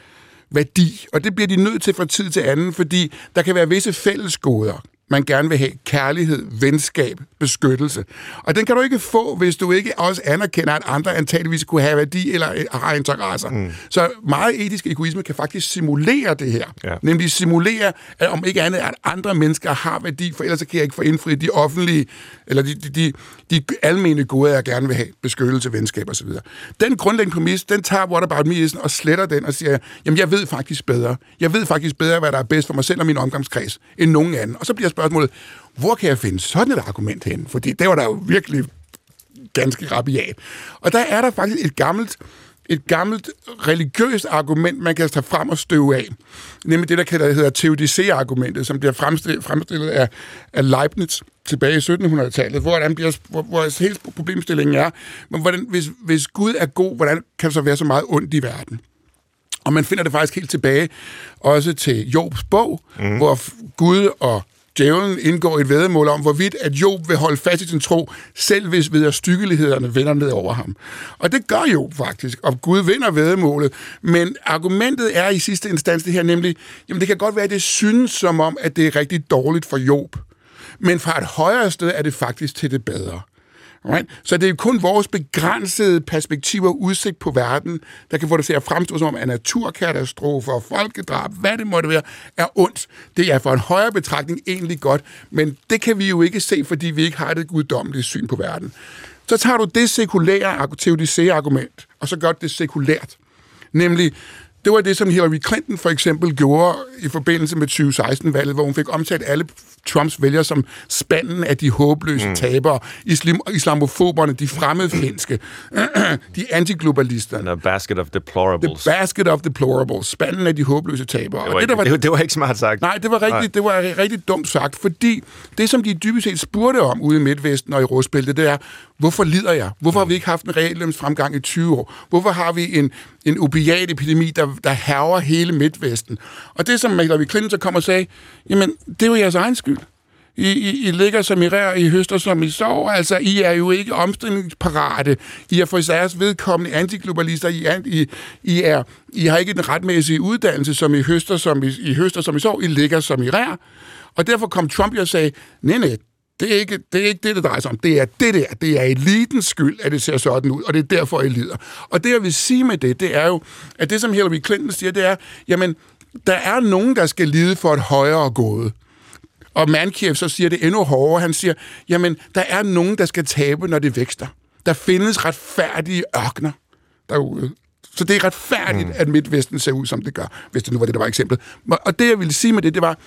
værdi. Og det bliver de nødt til fra tid til anden, fordi der kan være visse fællesgoder, man gerne vil have kærlighed, venskab, beskyttelse. Og den kan du ikke få, hvis du ikke også anerkender, at andre antageligvis kunne have værdi eller øh, har interesser. Mm. Så meget etisk egoisme kan faktisk simulere det her. Ja. Nemlig simulere, at om ikke andet, at andre mennesker har værdi, for ellers kan jeg ikke få indfriet de offentlige, eller de, de, de, de almene gode, jeg gerne vil have, beskyttelse, venskab osv. Den grundlæggende præmis, den tager What About Me og sletter den og siger, jamen jeg ved faktisk bedre. Jeg ved faktisk bedre, hvad der er bedst for mig selv og min omgangskreds, end nogen anden. Og så bliver spørgsmålet, hvor kan jeg finde sådan et argument hen? Fordi det var der jo virkelig ganske rabiat. Og der er der faktisk et gammelt, et gammelt religiøst argument, man kan tage frem og støve af. Nemlig det, der kalder, hedder teodicea-argumentet, som bliver fremstillet, fremstillet af, af Leibniz tilbage i 1700-tallet, hvor, den bliver, hvor, hvor hele problemstillingen er, men hvordan, hvis, hvis Gud er god, hvordan kan der så være så meget ondt i verden? Og man finder det faktisk helt tilbage også til Jobs bog, mm. hvor Gud og djævlen indgår et vedmål om, hvorvidt at Job vil holde fast i sin tro, selv hvis ved styggelighederne vender ned over ham. Og det gør Job faktisk, og Gud vinder vedmålet. Men argumentet er i sidste instans det her, nemlig, jamen det kan godt være, at det synes som om, at det er rigtig dårligt for Job. Men fra et højere sted er det faktisk til det bedre. Right? Så det er kun vores begrænsede perspektiv og udsigt på verden, der kan få det til at fremstå som om, at naturkatastrofer, folkedrab, hvad det måtte være, er ondt. Det er for en højere betragtning egentlig godt, men det kan vi jo ikke se, fordi vi ikke har det guddommelige syn på verden. Så tager du det sekulære teodicea-argument, og så gør det sekulært. Nemlig, det var det, som Hillary Clinton for eksempel gjorde i forbindelse med 2016-valget, hvor hun fik omtalt alle Trumps vælgere som spanden af de håbløse mm. tabere, islam, islamofoberne, de fremmedfinske, de antiglobalister. The basket of deplorables. The basket of deplorables. Spanden af de håbløse tabere. Det var, det, der var, det, det var ikke smart sagt. Nej, det var rigtig, det var rigtig dumt sagt, fordi det, som de dybest set spurgte om ude i Midtvesten og i Råsbæltet, det er, hvorfor lider jeg? Hvorfor har vi ikke haft en reallønsfremgang i 20 år? Hvorfor har vi en, en opiatepidemi, der, der herver hele Midtvesten? Og det, som Hillary Clinton så kom og sagde, jamen, det er jo jeres egen skyld. I, I, I ligger som I rærer, I høster som I sover. Altså, I er jo ikke omstillingsparate. I er for jeres vedkommende antiglobalister. I, er, I, I, er, I har ikke den retmæssige uddannelse, som I høster som I, I, høster, som I sover. I ligger som I rærer. Og derfor kom Trump og sagde, nej, nej, det er, ikke, det er ikke det, det drejer sig om. Det er det der. Det er elitens skyld, at det ser sådan ud, og det er derfor, I lider. Og det, jeg vil sige med det, det er jo, at det, som Hillary Clinton siger, det er, jamen, der er nogen, der skal lide for et højere gode. Og Mankiev så siger det endnu hårdere. Han siger, jamen, der er nogen, der skal tabe, når det vækster. Der findes retfærdige ørkner derude. Så det er retfærdigt, mm. at Midtvesten ser ud, som det gør, hvis det nu var det, der var eksemplet. Og det, jeg ville sige med det, det var,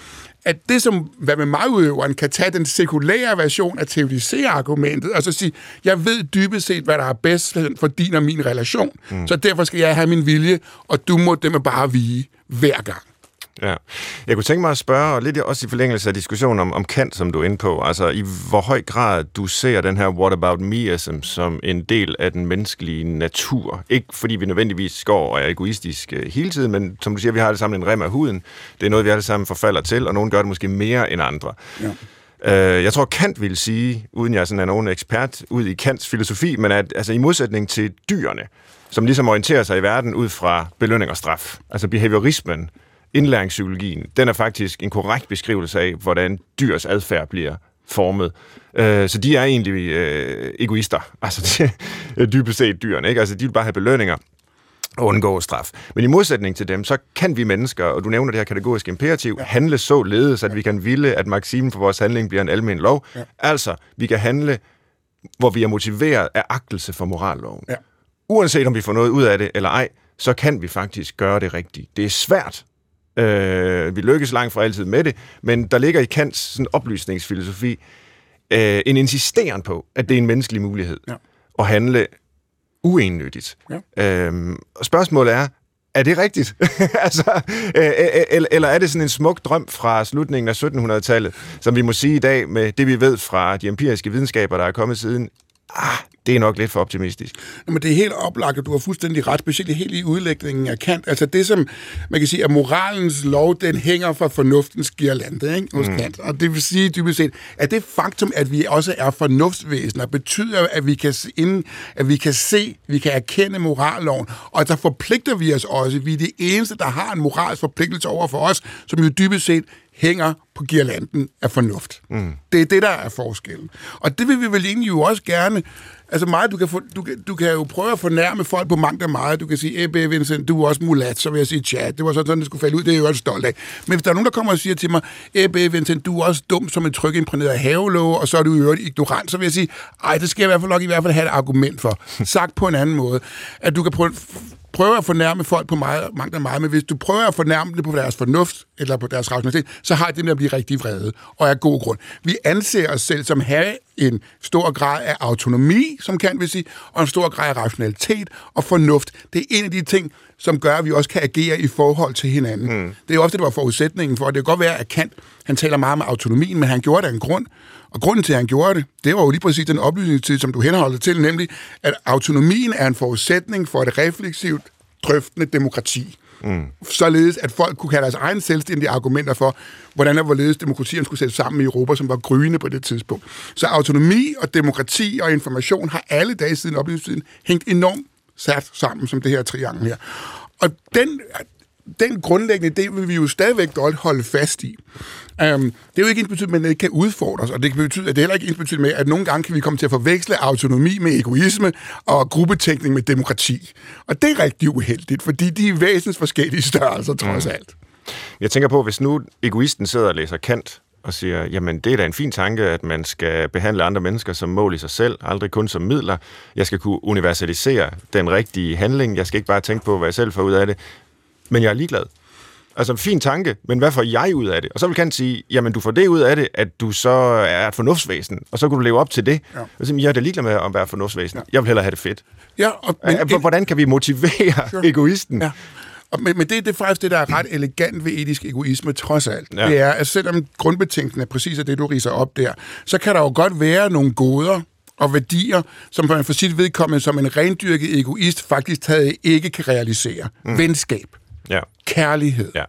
at det, som hvad med mig udøveren kan tage den sekulære version af teorisere-argumentet, og så sige, jeg ved dybest set, hvad der er bedst for din og min relation, mm. så derfor skal jeg have min vilje, og du må dem bare vige hver gang. Ja. Jeg kunne tænke mig at spørge, lidt også i forlængelse af diskussionen om, om Kant, som du er inde på, altså i hvor høj grad du ser den her what about meism som en del af den menneskelige natur. Ikke fordi vi nødvendigvis går og er egoistiske hele tiden, men som du siger, vi har alle sammen en rem af huden. Det er noget, vi alle sammen forfalder til, og nogen gør det måske mere end andre. Ja. Øh, jeg tror, Kant vil sige, uden jeg sådan er nogen ekspert ud i Kants filosofi, men at altså, i modsætning til dyrene, som ligesom orienterer sig i verden ud fra belønning og straf. Altså behaviorismen, indlæringspsykologien, den er faktisk en korrekt beskrivelse af, hvordan dyrs adfærd bliver formet. Øh, så de er egentlig øh, egoister. Altså, dybest set dyrene, ikke? Altså, de vil bare have belønninger og undgå straf. Men i modsætning til dem, så kan vi mennesker, og du nævner det her kategoriske imperativ, ja. handle således, at ja. vi kan ville, at maksimen for vores handling bliver en almindelig lov. Ja. Altså, vi kan handle, hvor vi er motiveret af agtelse for moralloven. Ja. Uanset om vi får noget ud af det eller ej, så kan vi faktisk gøre det rigtigt. Det er svært Øh, vi lykkes langt fra altid med det, men der ligger i Kants sådan, oplysningsfilosofi øh, en insisteren på, at det er en menneskelig mulighed ja. at handle uennyttigt. Ja. Øh, og spørgsmålet er, er det rigtigt? altså, øh, eller, eller er det sådan en smuk drøm fra slutningen af 1700-tallet, som vi må sige i dag med det, vi ved fra de empiriske videnskaber, der er kommet siden? Ah, det er nok lidt for optimistisk. Men det er helt oplagt, at du har fuldstændig ret, specielt helt i udlægningen af Kant. Altså det, som man kan sige, at moralens lov, den hænger fra fornuftens girlande ikke, hos mm. Kant. Og det vil sige dybest set, at det faktum, at vi også er fornuftsvæsener, betyder, at vi kan, inden, at vi kan se, vi kan erkende moralloven, og der forpligter vi os også. Vi er de eneste, der har en moralsk forpligtelse over for os, som jo dybest set hænger på girlanden af fornuft. Mm. Det er det, der er forskellen. Og det vil vi vel egentlig jo også gerne... Altså meget, du kan, få, du, kan, du kan jo prøve at fornærme folk på mangt og meget. Du kan sige, Ebbe Vincent, du er også mulat, så vil jeg sige, tja, det var sådan, det skulle falde ud, det er jeg jo også stolt af. Men hvis der er nogen, der kommer og siger til mig, Ebbe Vincent, du er også dum som en trykimprægneret havelåge, og så er du i øvrigt ignorant, så vil jeg sige, ej, det skal jeg i hvert fald nok i hvert fald have et argument for. Sagt på en anden måde, at du kan prøve, prøver at fornærme folk på meget, mange af mig, men hvis du prøver at fornærme det på deres fornuft eller på deres rationalitet, så har det med at blive rigtig vrede, og af god grund. Vi anser os selv som have en stor grad af autonomi, som kan vi sige, og en stor grad af rationalitet og fornuft. Det er en af de ting, som gør, at vi også kan agere i forhold til hinanden. Mm. Det er jo ofte, det var forudsætningen for, at det kan godt være, at Kant, han taler meget om autonomien, men han gjorde det af en grund. Og grunden til, at han gjorde det, det var jo lige præcis den oplysningstid, som du henholder til, nemlig, at autonomien er en forudsætning for et refleksivt, drøftende demokrati. Mm. Således, at folk kunne have deres egen selvstændige argumenter for, hvordan og hvorledes demokratierne skulle sættes sammen i Europa, som var gryende på det tidspunkt. Så autonomi og demokrati og information har alle dage siden oplysningstiden hængt enormt sat sammen som det her triangel her. Og den, den grundlæggende idé vil vi jo stadigvæk godt holde fast i. Um, det er jo ikke ens betydning, at man ikke kan udfordres, og det kan betyde, at det er heller ikke ens med, at nogle gange kan vi komme til at forveksle autonomi med egoisme og gruppetænkning med demokrati. Og det er rigtig uheldigt, fordi de er væsentligt forskellige størrelser, trods mm. alt. Jeg tænker på, hvis nu egoisten sidder og læser Kant, og siger, jamen det er da en fin tanke, at man skal behandle andre mennesker som mål i sig selv, aldrig kun som midler. Jeg skal kunne universalisere den rigtige handling. Jeg skal ikke bare tænke på, hvad jeg selv får ud af det. Men jeg er ligeglad. Altså, en fin tanke, men hvad får jeg ud af det? Og så vil Kant sige, jamen du får det ud af det, at du så er et fornuftsvæsen, og så kan du leve op til det. Ja. Og jeg er da ligeglad med at være fornuftsvæsen. Ja. Jeg vil hellere have det fedt. Ja, og, men, Hvordan kan vi motivere sure. egoisten? Ja. Og, men, men det, det er faktisk det, der er ret elegant ved etisk egoisme, trods alt. Ja. Det er, at selvom grundbetænkelsen er præcis af det, du riser op der, så kan der jo godt være nogle goder, og værdier, som man for sit vedkommende som en rendyrket egoist faktisk taget ikke kan realisere. Mm. Venskab, ja. kærlighed, ja.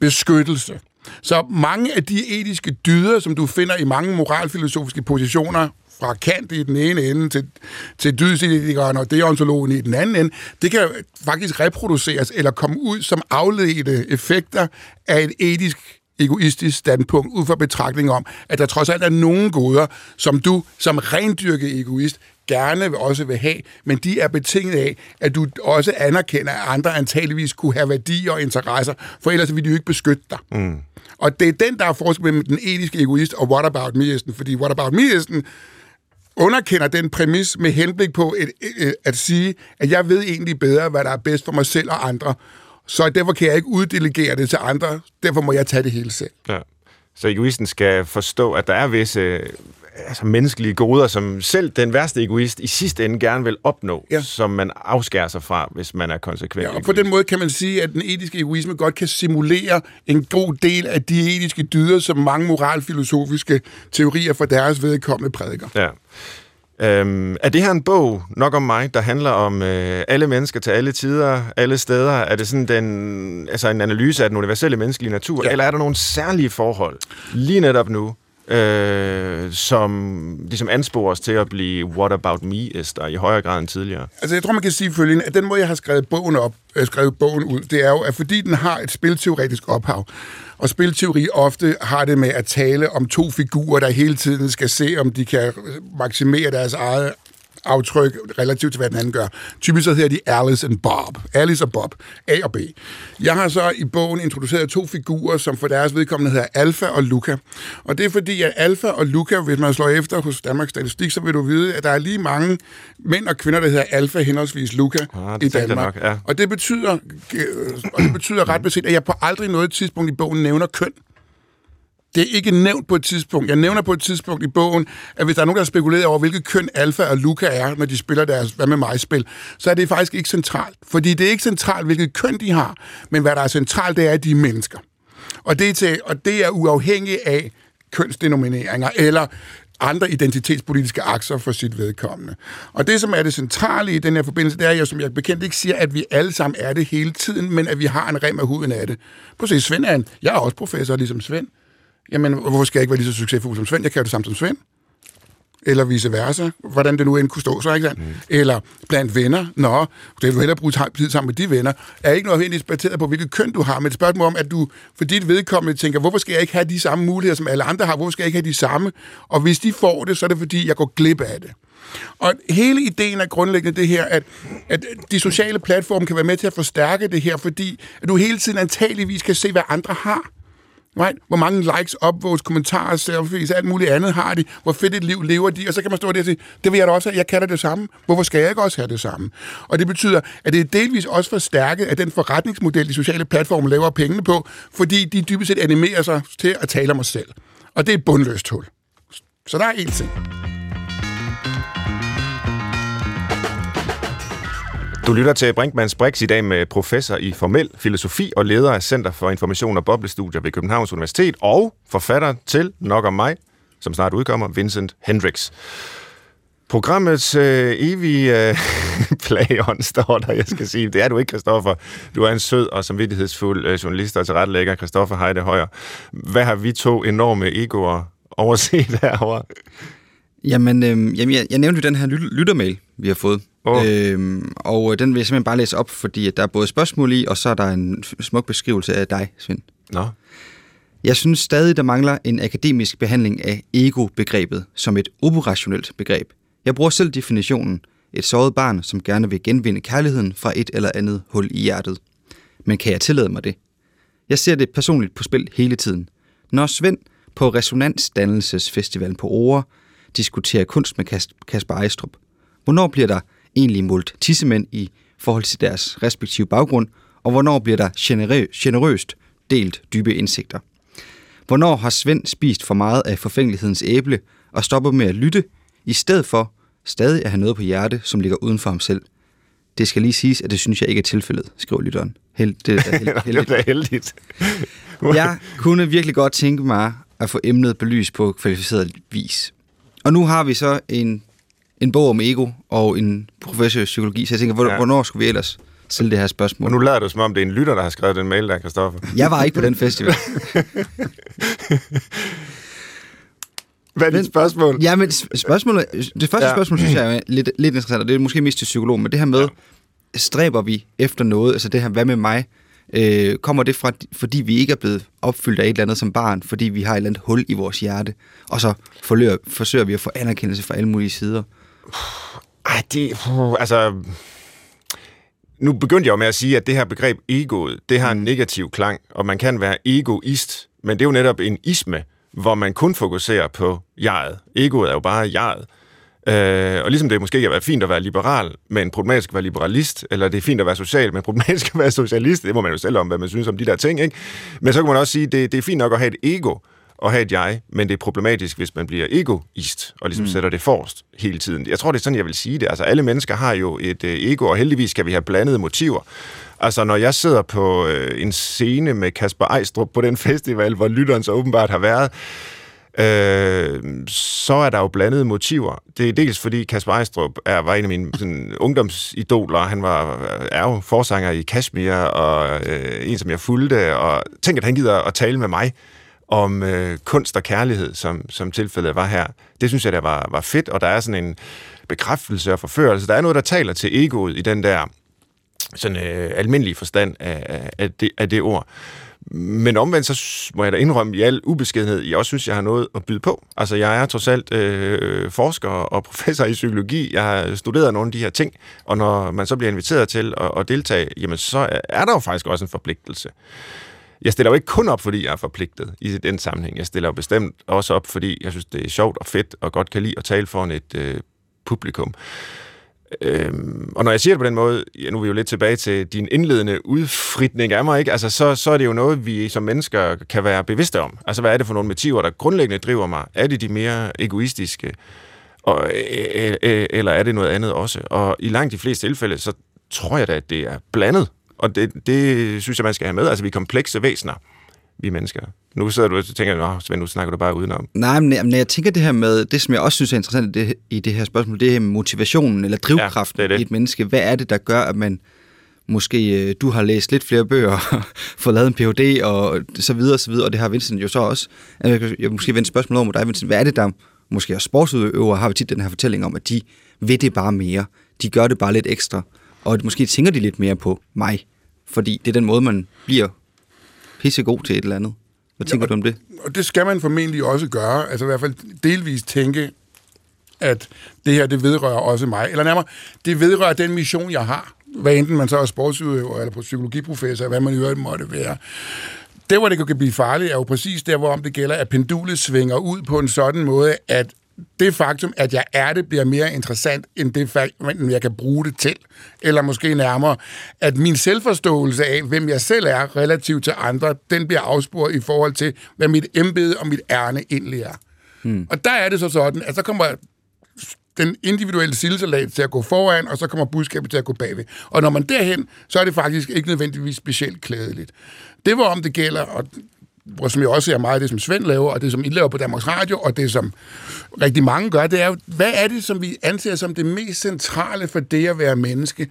beskyttelse. Så mange af de etiske dyder, som du finder i mange moralfilosofiske positioner, fra Kant i den ene ende til, til dydsetikeren og deontologen i den anden ende, det kan faktisk reproduceres eller komme ud som afledte effekter af et etisk egoistisk standpunkt ud fra betragtning om, at der trods alt er nogle goder, som du som rendyrket egoist gerne også vil have, men de er betinget af, at du også anerkender, at andre antageligvis kunne have værdier og interesser, for ellers vil de jo ikke beskytte dig. Mm. Og det er den, der er forskel mellem den etiske egoist og what about me fordi what about me underkender den præmis med henblik på et, et, at sige, at jeg ved egentlig bedre, hvad der er bedst for mig selv og andre. Så derfor kan jeg ikke uddelegere det til andre. Derfor må jeg tage det hele selv. Ja. Så egoisten skal forstå, at der er visse altså menneskelige goder, som selv den værste egoist i sidste ende gerne vil opnå, ja. som man afskærer sig fra, hvis man er konsekvent ja, og på den måde kan man sige, at den etiske egoisme godt kan simulere en god del af de etiske dyder, som mange moralfilosofiske teorier for deres vedkommende prædiker. Ja. Øhm, er det her en bog, nok om mig, der handler om øh, alle mennesker til alle tider, alle steder? Er det sådan den, altså en analyse af den universelle menneskelige natur? Ja. Eller er der nogle særlige forhold lige netop nu, øh, som ligesom ansporer os til at blive what about me Esther, i højere grad end tidligere? Altså jeg tror, man kan sige følgende, at den måde, jeg har skrevet bogen op, øh, skrevet bogen ud, det er jo, at fordi den har et spilteoretisk ophav, og spilteori ofte har det med at tale om to figurer, der hele tiden skal se, om de kan maksimere deres eget aftryk relativt til, hvad den anden gør. Typisk så hedder de Alice and Bob. Alice og Bob. A og B. Jeg har så i bogen introduceret to figurer, som for deres vedkommende hedder Alfa og Luca. Og det er fordi, at Alfa og Luca, hvis man slår efter hos Danmarks Statistik, så vil du vide, at der er lige mange mænd og kvinder, der hedder Alfa henholdsvis Luca ah, i Danmark. Nok, ja. Og det betyder, og det betyder ret beset, at jeg på aldrig noget tidspunkt i bogen nævner køn. Det er ikke nævnt på et tidspunkt. Jeg nævner på et tidspunkt i bogen, at hvis der er nogen, der har spekuleret over, hvilket køn Alfa og Luca er, når de spiller deres Hvad med mig-spil, så er det faktisk ikke centralt. Fordi det er ikke centralt, hvilket køn de har, men hvad der er centralt, det er, at de er mennesker. Og det er, til, og det er uafhængigt af kønsdenomineringer, eller andre identitetspolitiske akser for sit vedkommende. Og det, som er det centrale i den her forbindelse, det er, jeg, som jeg bekendt ikke siger, at vi alle sammen er det hele tiden, men at vi har en rem af huden af det. Prøv at se, Svend er en, jeg er også professor, ligesom Svend. Jamen, hvorfor skal jeg ikke være lige så succesfuld som Svend? Jeg kan jo det samme som Svend eller vice versa, hvordan det nu end kunne stå så, ikke sandt? Mm. Eller blandt venner, nå, det vil du hellere bruge tid sammen med de venner, er ikke noget baseret på, hvilket køn du har, men et spørgsmål om, at du for dit vedkommende tænker, hvorfor skal jeg ikke have de samme muligheder, som alle andre har, hvorfor skal jeg ikke have de samme? Og hvis de får det, så er det fordi, jeg går glip af det. Og hele ideen er grundlæggende det her, at, at de sociale platforme kan være med til at forstærke det her, fordi at du hele tiden antageligvis kan se, hvad andre har. Right? Hvor mange likes, upvotes, kommentarer, selfies, alt muligt andet har de. Hvor fedt et liv lever de. Og så kan man stå der og sige, det vil jeg da også have. Jeg kan da det samme. Hvorfor skal jeg ikke også have det samme? Og det betyder, at det er delvis også forstærket af den forretningsmodel, de sociale platforme laver pengene på, fordi de dybest set animerer sig til at tale om os selv. Og det er et bundløst hul. Så der er en ting. Du lytter til Brinkmanns Brix i dag med professor i formel filosofi og leder af Center for Information og Boblestudier ved Københavns Universitet og forfatter til Nok om mig, som snart udkommer, Vincent Hendricks. Programmets øh, evige øh, plageånd står der, jeg skal sige. Det er du ikke, Christoffer. Du er en sød og samvittighedsfuld øh, journalist og tilrettelægger, Christoffer Heide Højer. Hvad har vi to enorme egoer overset herovre? Jamen, øh, jamen jeg, jeg nævnte jo den her lyttermail, vi har fået. Oh. Øhm, og den vil jeg simpelthen bare læse op, fordi der er både spørgsmål i, og så er der en smuk beskrivelse af dig, Svend. Nå. Jeg synes stadig, der mangler en akademisk behandling af ego-begrebet som et operationelt begreb. Jeg bruger selv definitionen et såret barn, som gerne vil genvinde kærligheden fra et eller andet hul i hjertet. Men kan jeg tillade mig det? Jeg ser det personligt på spil hele tiden. Når Svend på Resonansdannelsesfestivalen på Ore diskuterer kunst med Kasper Ejstrup, hvornår bliver der egentlig målt tissemænd i forhold til deres respektive baggrund, og hvornår bliver der generø- generøst delt dybe indsigter. Hvornår har Svend spist for meget af forfængelighedens æble og stoppet med at lytte, i stedet for stadig at have noget på hjerte, som ligger uden for ham selv. Det skal lige siges, at det synes jeg ikke er tilfældet, skriver lytteren. Held, det er heldigt. det er heldigt. jeg kunne virkelig godt tænke mig at få emnet belyst på kvalificeret vis. Og nu har vi så en en bog om ego og en professor i psykologi, så jeg tænker, hvor, ja. hvornår skulle vi ellers stille det her spørgsmål? Og nu lader du som om, det er en lytter, der har skrevet den mail der, Kristoffer. Jeg var ikke på den festival. Hvad er dit spørgsmål? Ja, men spørgsmålet, det første ja. spørgsmål, synes jeg er lidt, lidt interessant, og det er måske mest til psykolog, men det her med, ja. stræber vi efter noget, altså det her, hvad med mig? Øh, kommer det fra, fordi vi ikke er blevet opfyldt af et eller andet som barn, fordi vi har et eller andet hul i vores hjerte, og så forlører, forsøger vi at få anerkendelse fra alle mulige sider? Ej, det... Altså... Nu begyndte jeg jo med at sige, at det her begreb egoet, det har en negativ klang, og man kan være egoist, men det er jo netop en isme, hvor man kun fokuserer på jeget. Egoet er jo bare jeget. Øh, og ligesom det måske kan være fint at være liberal, men problematisk at være liberalist, eller det er fint at være social, men problematisk at være socialist, det må man jo selv om, hvad man synes om de der ting, ikke? Men så kan man også sige, det, det er fint nok at have et ego, og have et jeg, men det er problematisk, hvis man bliver egoist, og ligesom mm. sætter det forrest hele tiden. Jeg tror, det er sådan, jeg vil sige det. Altså, alle mennesker har jo et øh, ego, og heldigvis skal vi have blandede motiver. Altså, når jeg sidder på øh, en scene med Kasper Ejstrup på den festival, hvor lytteren så åbenbart har været, øh, så er der jo blandede motiver. Det er dels fordi Kasper Ejstrup er, var en af mine sådan, ungdomsidoler. Han var, er jo forsanger i Kashmir, og øh, en, som jeg fulgte. Og tænk, at han gider at tale med mig om øh, kunst og kærlighed, som, som tilfældet var her. Det synes jeg, der var, var fedt, og der er sådan en bekræftelse og forførelse. Der er noget, der taler til egoet i den der sådan øh, almindelige forstand af, af, det, af det ord. Men omvendt, så må jeg da indrømme i al ubeskedenhed, jeg også synes, jeg har noget at byde på. Altså, jeg er trods alt øh, forsker og professor i psykologi. Jeg har studeret nogle af de her ting, og når man så bliver inviteret til at, at deltage, jamen, så er der jo faktisk også en forpligtelse. Jeg stiller jo ikke kun op, fordi jeg er forpligtet i den sammenhæng. Jeg stiller jo bestemt også op, fordi jeg synes, det er sjovt og fedt, og godt kan lide at tale foran et øh, publikum. Øhm, og når jeg siger det på den måde, ja, nu er vi jo lidt tilbage til din indledende udfritning af mig, ikke? Altså, så, så er det jo noget, vi som mennesker kan være bevidste om. Altså, hvad er det for nogle motiver, der grundlæggende driver mig? Er det de mere egoistiske? Og, øh, øh, øh, eller er det noget andet også? Og i langt de fleste tilfælde, så tror jeg da, at det er blandet. Og det, det synes jeg, man skal have med. Altså, vi er komplekse væsener. vi mennesker. Nu sidder du og tænker, Nå, Svend, nu snakker du bare udenom. Nej, men, men jeg tænker det her med, det som jeg også synes er interessant i det, i det her spørgsmål, det er motivationen eller drivkraften Ja, det det. i et menneske. Hvad er det, der gør, at man måske, øh, du har læst lidt flere bøger, fået lavet en Ph.D. og så videre, så videre, og det har Vincent jo så også. Jeg vil jeg måske vende et spørgsmål over mod dig, Vincent. Hvad er det, der måske er sportsudøvere, har vi tit den her fortælling om, at de ved det bare mere. De gør det bare lidt ekstra. Og måske tænker de lidt mere på mig, fordi det er den måde, man bliver pissegod til et eller andet. Hvad tænker du om det? Og det skal man formentlig også gøre, altså i hvert fald delvis tænke, at det her, det vedrører også mig. Eller nærmere, det vedrører den mission, jeg har. Hvad enten man så er sportsudøver eller på psykologiprofessor, hvad man i øvrigt måtte være. Det, hvor det kan blive farligt, er jo præcis der, hvor om det gælder, at pendulet svinger ud på en sådan måde, at det faktum, at jeg er det, bliver mere interessant, end det faktum, jeg kan bruge det til. Eller måske nærmere, at min selvforståelse af, hvem jeg selv er relativt til andre, den bliver afspurgt i forhold til, hvad mit embede og mit ærne egentlig er. Hmm. Og der er det så sådan, at så kommer den individuelle sildesalat til at gå foran, og så kommer budskabet til at gå bagved. Og når man derhen, så er det faktisk ikke nødvendigvis specielt klædeligt. Det var om det gælder, og som jeg også ser meget af det, som Svend laver, og det, som I laver på Danmarks Radio, og det, som rigtig mange gør, det er jo, hvad er det, som vi anser som det mest centrale for det at være menneske?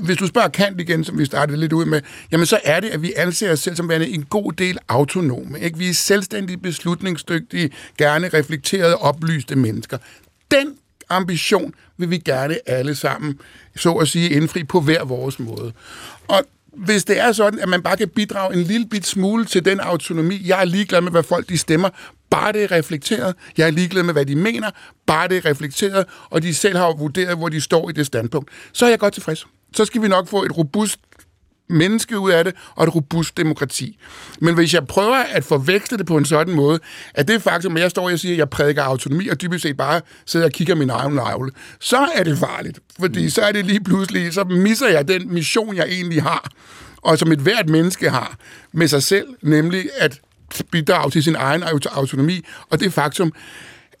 Hvis du spørger Kant igen, som vi startede lidt ud med, jamen så er det, at vi anser os selv som værende en god del autonome. Ikke? Vi er selvstændige, beslutningsdygtige, gerne reflekterede, oplyste mennesker. Den ambition vil vi gerne alle sammen, så at sige, indfri på hver vores måde. Og hvis det er sådan, at man bare kan bidrage en lille bit smule til den autonomi, jeg er ligeglad med, hvad folk de stemmer, bare det er reflekteret. Jeg er ligeglad med, hvad de mener, bare det er reflekteret, og de selv har vurderet, hvor de står i det standpunkt. Så er jeg godt tilfreds. Så skal vi nok få et robust menneske ud af det, og et robust demokrati. Men hvis jeg prøver at forveksle det på en sådan måde, at det faktum, at jeg står og siger, at jeg prædiker autonomi, og dybest set bare sidder og kigger min egen navle, så er det farligt. Fordi så er det lige pludselig, så misser jeg den mission, jeg egentlig har, og som et hvert menneske har med sig selv, nemlig at bidrage til sin egen autonomi, og det faktum,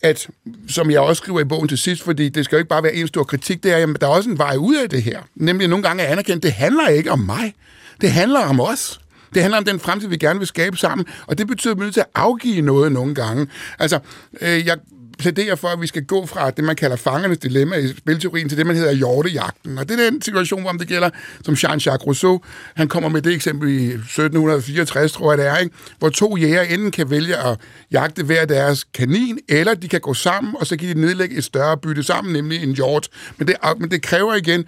at, som jeg også skriver i bogen til sidst, fordi det skal jo ikke bare være en stor kritik, det er, at der er også en vej ud af det her. Nemlig nogle gange at anerkende, det handler ikke om mig. Det handler om os. Det handler om den fremtid, vi gerne vil skabe sammen, og det betyder, at vi er nødt til at afgive noget nogle gange. Altså, øh, jeg plæderer for, at vi skal gå fra det, man kalder fangernes dilemma i spilteorien, til det, man hedder hjortejagten. Og det er den situation, hvor det gælder, som Jean-Jacques Rousseau, han kommer med det eksempel i 1764, tror jeg det er, ikke? hvor to jæger enten kan vælge at jagte hver deres kanin, eller de kan gå sammen, og så kan de nedlægge et større bytte sammen, nemlig en hjort. Men det, men det kræver igen,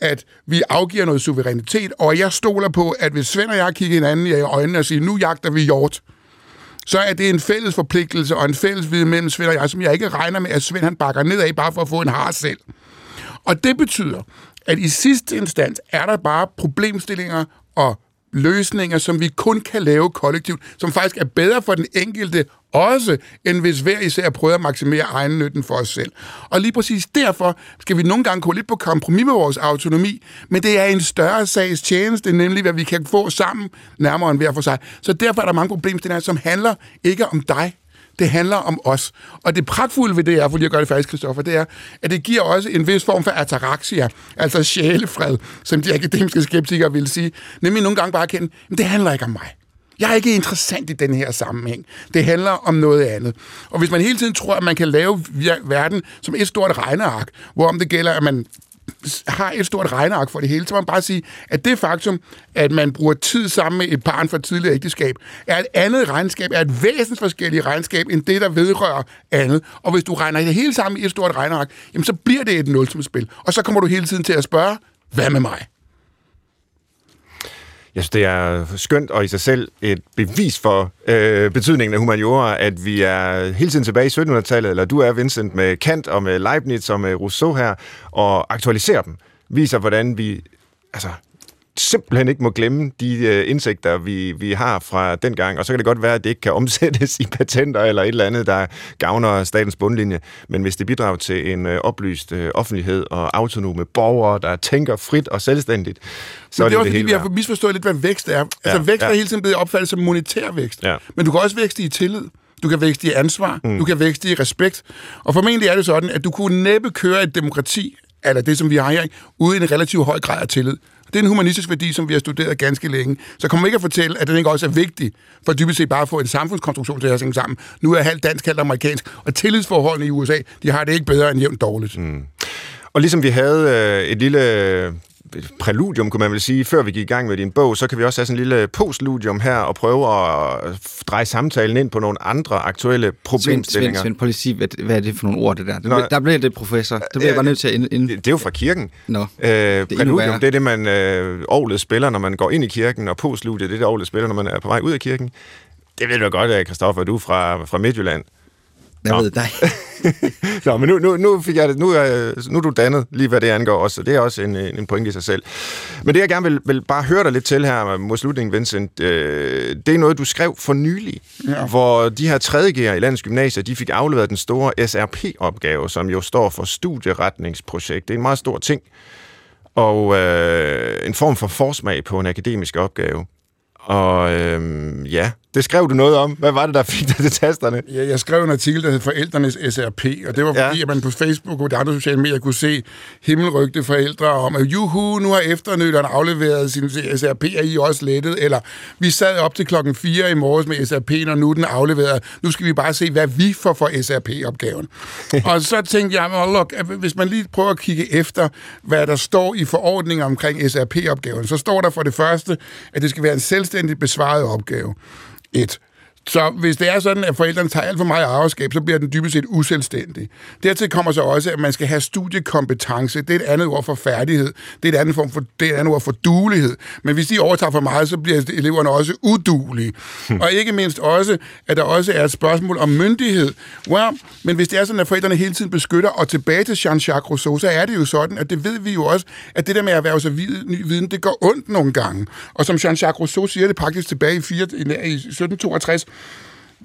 at vi afgiver noget suverænitet, og jeg stoler på, at hvis Svend og jeg kigger hinanden i øjnene og siger, nu jagter vi hjort, så er det en fælles forpligtelse og en fælles viden mellem Svend og jeg, som jeg ikke regner med, at Svend han bakker nedad bare for at få en har selv. Og det betyder, at i sidste instans er der bare problemstillinger og løsninger, som vi kun kan lave kollektivt, som faktisk er bedre for den enkelte også, end hvis hver især prøver at maksimere egennytten for os selv. Og lige præcis derfor skal vi nogle gange gå lidt på kompromis med vores autonomi, men det er en større sags tjeneste, nemlig hvad vi kan få sammen nærmere end hver for sig. Så derfor er der mange problemstillinger, som handler ikke om dig, det handler om os. Og det pragtfulde ved det er, for lige at gøre det færdigt, Christoffer, det er, at det giver også en vis form for ataraxia, altså sjælefred, som de akademiske skeptikere vil sige. Nemlig nogle gange bare at kende, men det handler ikke om mig. Jeg er ikke interessant i den her sammenhæng. Det handler om noget andet. Og hvis man hele tiden tror, at man kan lave verden som et stort regneark, hvorom det gælder, at man har et stort regneark for det hele, så man bare sige, at det faktum, at man bruger tid sammen med et barn for tidligere ægteskab, er et andet regnskab, er et væsensforskelligt regnskab, end det, der vedrører andet. Og hvis du regner det hele sammen i et stort regneark, jamen så bliver det et nulsumspil. Og så kommer du hele tiden til at spørge, hvad med mig? Jeg synes, det er skønt og i sig selv et bevis for øh, betydningen af humaniora, at vi er hele tiden tilbage i 1700-tallet, eller du er, Vincent, med Kant og med Leibniz og med Rousseau her, og aktualiserer dem. Viser, hvordan vi altså, simpelthen ikke må glemme de øh, indsigter, vi, vi har fra den gang. Og så kan det godt være, at det ikke kan omsættes i patenter eller et eller andet, der gavner statens bundlinje. Men hvis det bidrager til en øh, oplyst øh, offentlighed og autonome borgere, der tænker frit og selvstændigt, så Men det er det også det fordi, vi har misforstået lidt, hvad vækst er. Altså, Ja, vækst ja. er hele tiden blevet opfattet som monetær vækst. Ja. Men du kan også vækste i tillid. Du kan vækste i ansvar. Mm. Du kan vækste i respekt. Og formentlig er det sådan, at du kunne næppe køre et demokrati eller det, som vi har her, ikke? uden en relativt høj grad af tillid. Det er en humanistisk værdi, som vi har studeret ganske længe. Så kommer ikke at fortælle, at den ikke også er vigtig, for dybest set bare at få en samfundskonstruktion til at hænge sammen. Nu er halvt dansk, halvt amerikansk, og tillidsforholdene i USA, de har det ikke bedre end jævnt dårligt. Mm. Og ligesom vi havde øh, et lille præludium, kunne man vel sige, før vi gik i gang med din bog, så kan vi også have sådan en lille postludium her og prøve at dreje samtalen ind på nogle andre aktuelle problemstillinger. Svend, Svend, prøv lige sige, hvad, hvad er det for nogle ord, det der? Nå, der bliver det professor. Det bliver jeg bare nødt til at... Ind, ind. Det, det er jo fra kirken. Nå, øh, det præludium, det er det, man øh, året spiller, når man går ind i kirken, og postludiet, det er det, året spiller, når man er på vej ud af kirken. Det ved du godt, Kristoffer, du er fra, fra Midtjylland. Jeg Nå. ved dig. Nå, men nu, nu, nu, fik jeg det, nu, er, nu er du dannet lige, hvad det angår også, det er også en, en pointe i sig selv. Men det, jeg gerne vil, vil bare høre dig lidt til her mod slutningen, Vincent, øh, det er noget, du skrev for nylig, ja. hvor de her 3. i landets gymnasier, de fik afleveret den store SRP-opgave, som jo står for studieretningsprojekt. Det er en meget stor ting, og øh, en form for forsmag på en akademisk opgave. Og øh, ja, det skrev du noget om. Hvad var det, der fik dig til tasterne? Ja, jeg skrev en artikel, der hed Forældrenes SRP, og det var fordi, ja. at man på Facebook og de andre sociale medier kunne se himmelrygte forældre om, at juhu, nu har efternytteren afleveret sin SRP, er I også lettet? Eller vi sad op til klokken 4 i morges med SRP, og nu den afleveret. Nu skal vi bare se, hvad vi får for SRP-opgaven. og så tænkte jeg, look, hvis man lige prøver at kigge efter, hvad der står i forordningen omkring SRP-opgaven, så står der for det første, at det skal være en selvstændigt besvaret opgave. Et. Så hvis det er sådan, at forældrene tager alt for meget ejerskab, så bliver den dybest set uselvstændig. Dertil kommer så også, at man skal have studiekompetence. Det er et andet ord for færdighed. Det er et andet, form for, det er et andet ord for duelighed. Men hvis de overtager for meget, så bliver eleverne også udulige. Og ikke mindst også, at der også er et spørgsmål om myndighed. Well, men hvis det er sådan, at forældrene hele tiden beskytter, og tilbage til Jean-Jacques Rousseau, så er det jo sådan, at det ved vi jo også, at det der med at erhverve sig ny viden, det går ondt nogle gange. Og som Jean-Jacques Rousseau siger det faktisk tilbage i, 4, i 1762,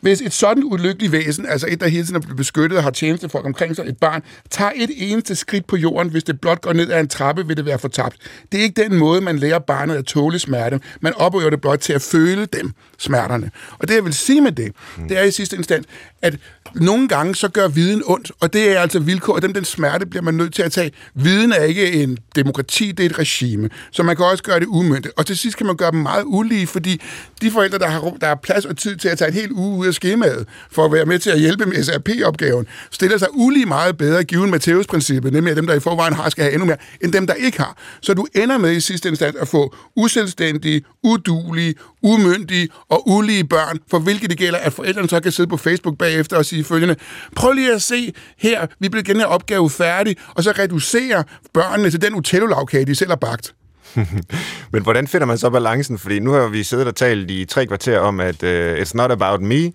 hvis et sådan ulykkeligt væsen, altså et, der hele tiden er blevet beskyttet og har tjenestefolk omkring sig, et barn, tager et eneste skridt på jorden, hvis det blot går ned ad en trappe, vil det være fortabt. Det er ikke den måde, man lærer barnet at tåle smerte. Man opøver det blot til at føle dem, smerterne. Og det, jeg vil sige med det, det er i sidste instans, at nogle gange så gør viden ondt, og det er altså vilkår, og den, den smerte bliver man nødt til at tage. Viden er ikke en demokrati, det er et regime, så man kan også gøre det umyndigt. Og til sidst kan man gøre dem meget ulige, fordi de forældre, der har, der har plads og tid til at tage en helt uge ud af skemaet, for at være med til at hjælpe med SRP-opgaven, stiller sig ulige meget bedre, givet Matteus-princippet, nemlig at dem, der i forvejen har, skal have endnu mere, end dem, der ikke har. Så du ender med i sidste instans at få uselvstændige, udulige, umyndige og ulige børn, for hvilket det gælder, at forældrene så kan sidde på Facebook bagefter og sige følgende, prøv lige at se her, vi bliver den her opgave færdig, og så reducere børnene til den utello de selv har bagt. Men hvordan finder man så balancen? Fordi nu har vi siddet og talt i tre kvarter om, at uh, it's not about me. Uh,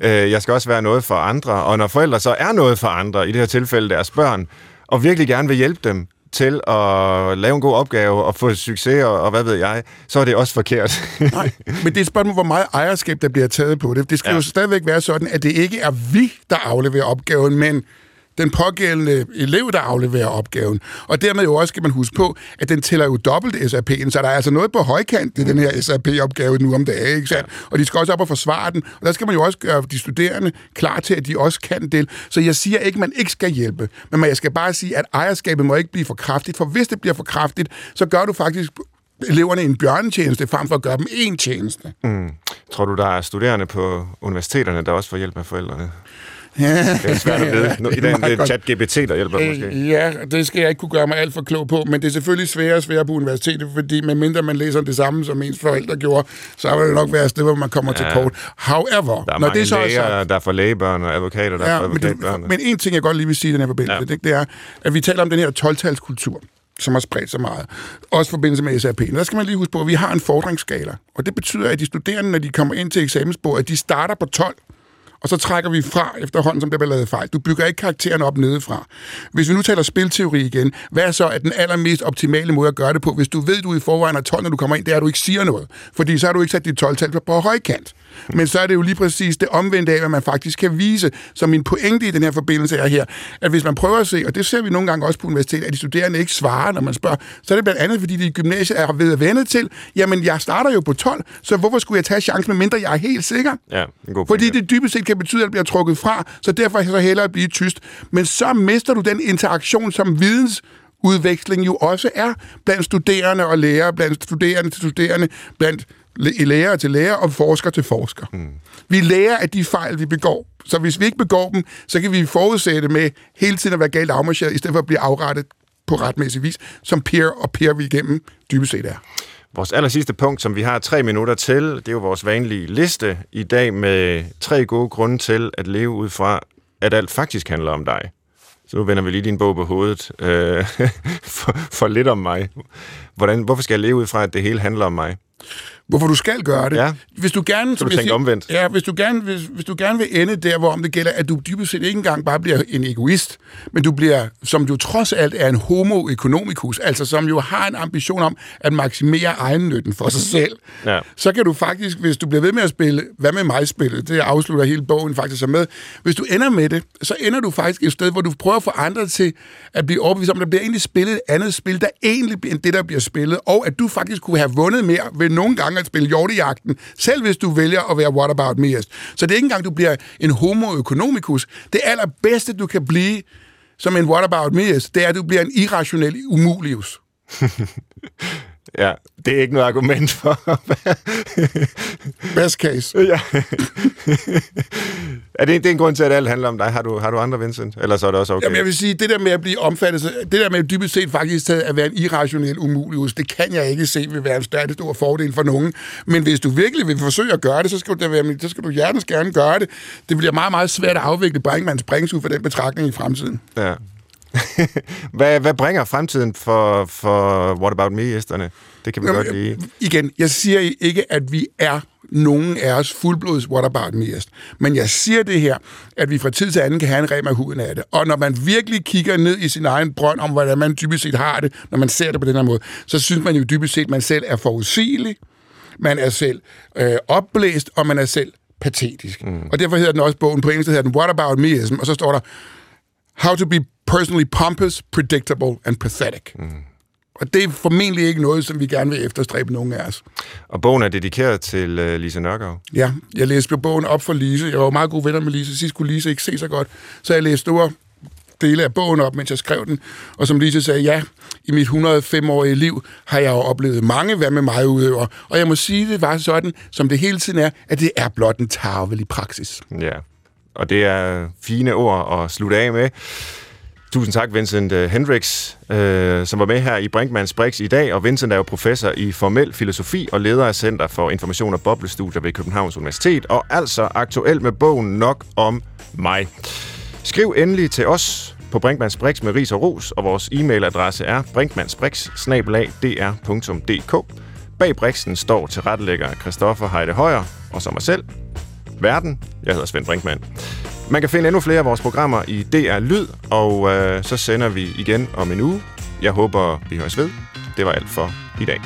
jeg skal også være noget for andre. Og når forældre så er noget for andre, i det her tilfælde deres børn, og virkelig gerne vil hjælpe dem, til at lave en god opgave og få succes og, og hvad ved jeg, så er det også forkert. Nej, men det er et spørgsmål, hvor meget ejerskab, der bliver taget på det. Det skal ja. jo stadigvæk være sådan, at det ikke er vi, der afleverer opgaven, men den pågældende elev, der afleverer opgaven. Og dermed jo også skal man huske på, at den tæller jo dobbelt SRP'en, så der er altså noget på højkant i den her SRP-opgave nu om dagen, ikke sandt? Og de skal også op og forsvare den, og der skal man jo også gøre de studerende klar til, at de også kan det. Så jeg siger ikke, at man ikke skal hjælpe, men jeg skal bare sige, at ejerskabet må ikke blive for kraftigt, for hvis det bliver for kraftigt, så gør du faktisk eleverne en bjørnetjeneste, frem for at gøre dem en tjeneste. Mm. Tror du, der er studerende på universiteterne, der også får hjælp af forældrene? Ja. Det er svært at vide. I den det chat-GPT, der hjælper øh, måske. Ja, det skal jeg ikke kunne gøre mig alt for klog på, men det er selvfølgelig sværere og sværere på universitetet, fordi medmindre man læser det samme, som ens forældre gjorde, så vil det nok være et sted, hvor man kommer ja. til kort. However, der er når det så læger, er sagt, der er for lægebørn og advokater, der ja, er for advokatbørn. Men, men en ting, jeg godt lige vil sige i den her forbindelse, ja. det, det er, at vi taler om den her 12-talskultur som har spredt sig meget. Også i forbindelse med SAP. Der skal man lige huske på, at vi har en fordringsskala. Og det betyder, at de studerende, når de kommer ind til eksamensbordet, de starter på 12 og så trækker vi fra efterhånden, som der bliver lavet fejl. Du bygger ikke karakteren op nedefra. Hvis vi nu taler spilteori igen, hvad er så at den allermest optimale måde at gøre det på? Hvis du ved, du i forvejen er 12, når du kommer ind, det er, at du ikke siger noget. Fordi så har du ikke sat dit 12-tal på højkant. Men så er det jo lige præcis det omvendte af, hvad man faktisk kan vise. Så min pointe i den her forbindelse er her, at hvis man prøver at se, og det ser vi nogle gange også på universitetet, at de studerende ikke svarer, når man spørger, så er det blandt andet, fordi de i gymnasiet er ved at vende til, jamen jeg starter jo på 12, så hvorfor skulle jeg tage chancen, medmindre jeg er helt sikker? Ja, en god fordi det dybest set kan betyde, at det bliver trukket fra, så derfor er så hellere at blive tyst. Men så mister du den interaktion som videns udveksling jo også er blandt studerende og lærere, blandt studerende til studerende, blandt lærer til lærer og forsker til forsker. Mm. Vi lærer af de fejl, vi begår. Så hvis vi ikke begår dem, så kan vi forudsætte med hele tiden at være galt afmarcheret, i stedet for at blive afrettet på retmæssig vis, som Per og Per vi igennem dybest set er. Vores aller sidste punkt, som vi har tre minutter til, det er jo vores vanlige liste i dag med tre gode grunde til at leve ud fra, at alt faktisk handler om dig. Så nu vender vi lige din bog på hovedet. Øh, for, for lidt om mig. Hvordan, hvorfor skal jeg leve ud fra, at det hele handler om mig? Hvorfor du skal gøre det. Ja. Hvis du gerne, Så du tænker omvendt? Ja, hvis du, gerne, hvis, hvis du gerne vil ende der, hvor om det gælder, at du dybest set ikke engang bare bliver en egoist, men du bliver, som jo trods alt er en homo economicus, altså som jo har en ambition om at maksimere egennytten for sig selv, Ja. så kan du faktisk, hvis du bliver ved med at spille, hvad med mig spillet, det afslutter hele bogen faktisk så med, hvis du ender med det, så ender du faktisk et sted, hvor du prøver at få andre til at blive overbevist om, at der bliver egentlig spillet et andet spil, der egentlig bliver end det, der bliver spillet, og at du faktisk kunne have vundet mere ved nogle gange at spille hjortejagten, selv hvis du vælger at være what about me Så det er ikke engang, du bliver en homo economicus. Det allerbedste, du kan blive som en what about me det er, at du bliver en irrationel umulius. Ja, det er ikke noget argument for. Best case. ja. er det, det er en grund til, at alt handler om dig? Har du, har du andre, Vincent? Eller så er det også okay? Jamen, jeg vil sige, det der med at blive omfattet, så- det der med dybest set faktisk taget at være en irrationel umulius, det kan jeg ikke se vil være en større stor fordel for nogen. Men hvis du virkelig vil forsøge at gøre det, så skal du, være, så skal du hjertens gerne gøre det. Det bliver meget, meget svært at afvikle Brinkmanns Brings ud for den betragtning i fremtiden. Ja. hvad, hvad bringer fremtiden for, for What About Me-gæsterne? Det kan vi godt lide. Igen, jeg siger ikke, at vi er nogen af os fuldblods what about me Men jeg siger det her, at vi fra tid til anden kan have en rem af huden af det. Og når man virkelig kigger ned i sin egen brønd om, hvordan man dybest set har det, når man ser det på den her måde, så synes man jo dybest set, at man selv er forudsigelig, man er selv øh, opblæst, og man er selv patetisk. Mm. Og derfor hedder den også bogen på engelsk, der hedder den What About Me og så står der How to be personally pompous, predictable and pathetic. Mm. Og det er formentlig ikke noget, som vi gerne vil efterstræbe nogen af os. Og bogen er dedikeret til uh, Lise Nørgaard. Ja, jeg læste bogen op for Lise. Jeg var meget god venner med Lise. Sidst kunne Lise ikke se så godt. Så jeg læste store dele af bogen op, mens jeg skrev den. Og som Lise sagde, ja, i mit 105-årige liv har jeg jo oplevet mange hvad med mig udøver. Og jeg må sige, det var sådan, som det hele tiden er, at det er blot en tarvel i praksis. Ja, og det er fine ord at slutte af med. Tusind tak, Vincent øh, Hendricks, øh, som var med her i Brinkmanns Brix i dag. Og Vincent er jo professor i formel filosofi og leder af Center for Information og Boblestudier ved Københavns Universitet, og altså aktuel med bogen Nok om mig. Skriv endelig til os på Brinkmanns Brix med ris og ros, og vores e-mailadresse er brinkmannsbrix.dr.dk. Bag Brixen står tilrettelægger Christoffer Heide Højer, og som mig selv, Verden. Jeg hedder Svend Brinkmann. Man kan finde endnu flere af vores programmer i DR Lyd, og øh, så sender vi igen om en uge. Jeg håber, vi høres ved. Det var alt for i dag.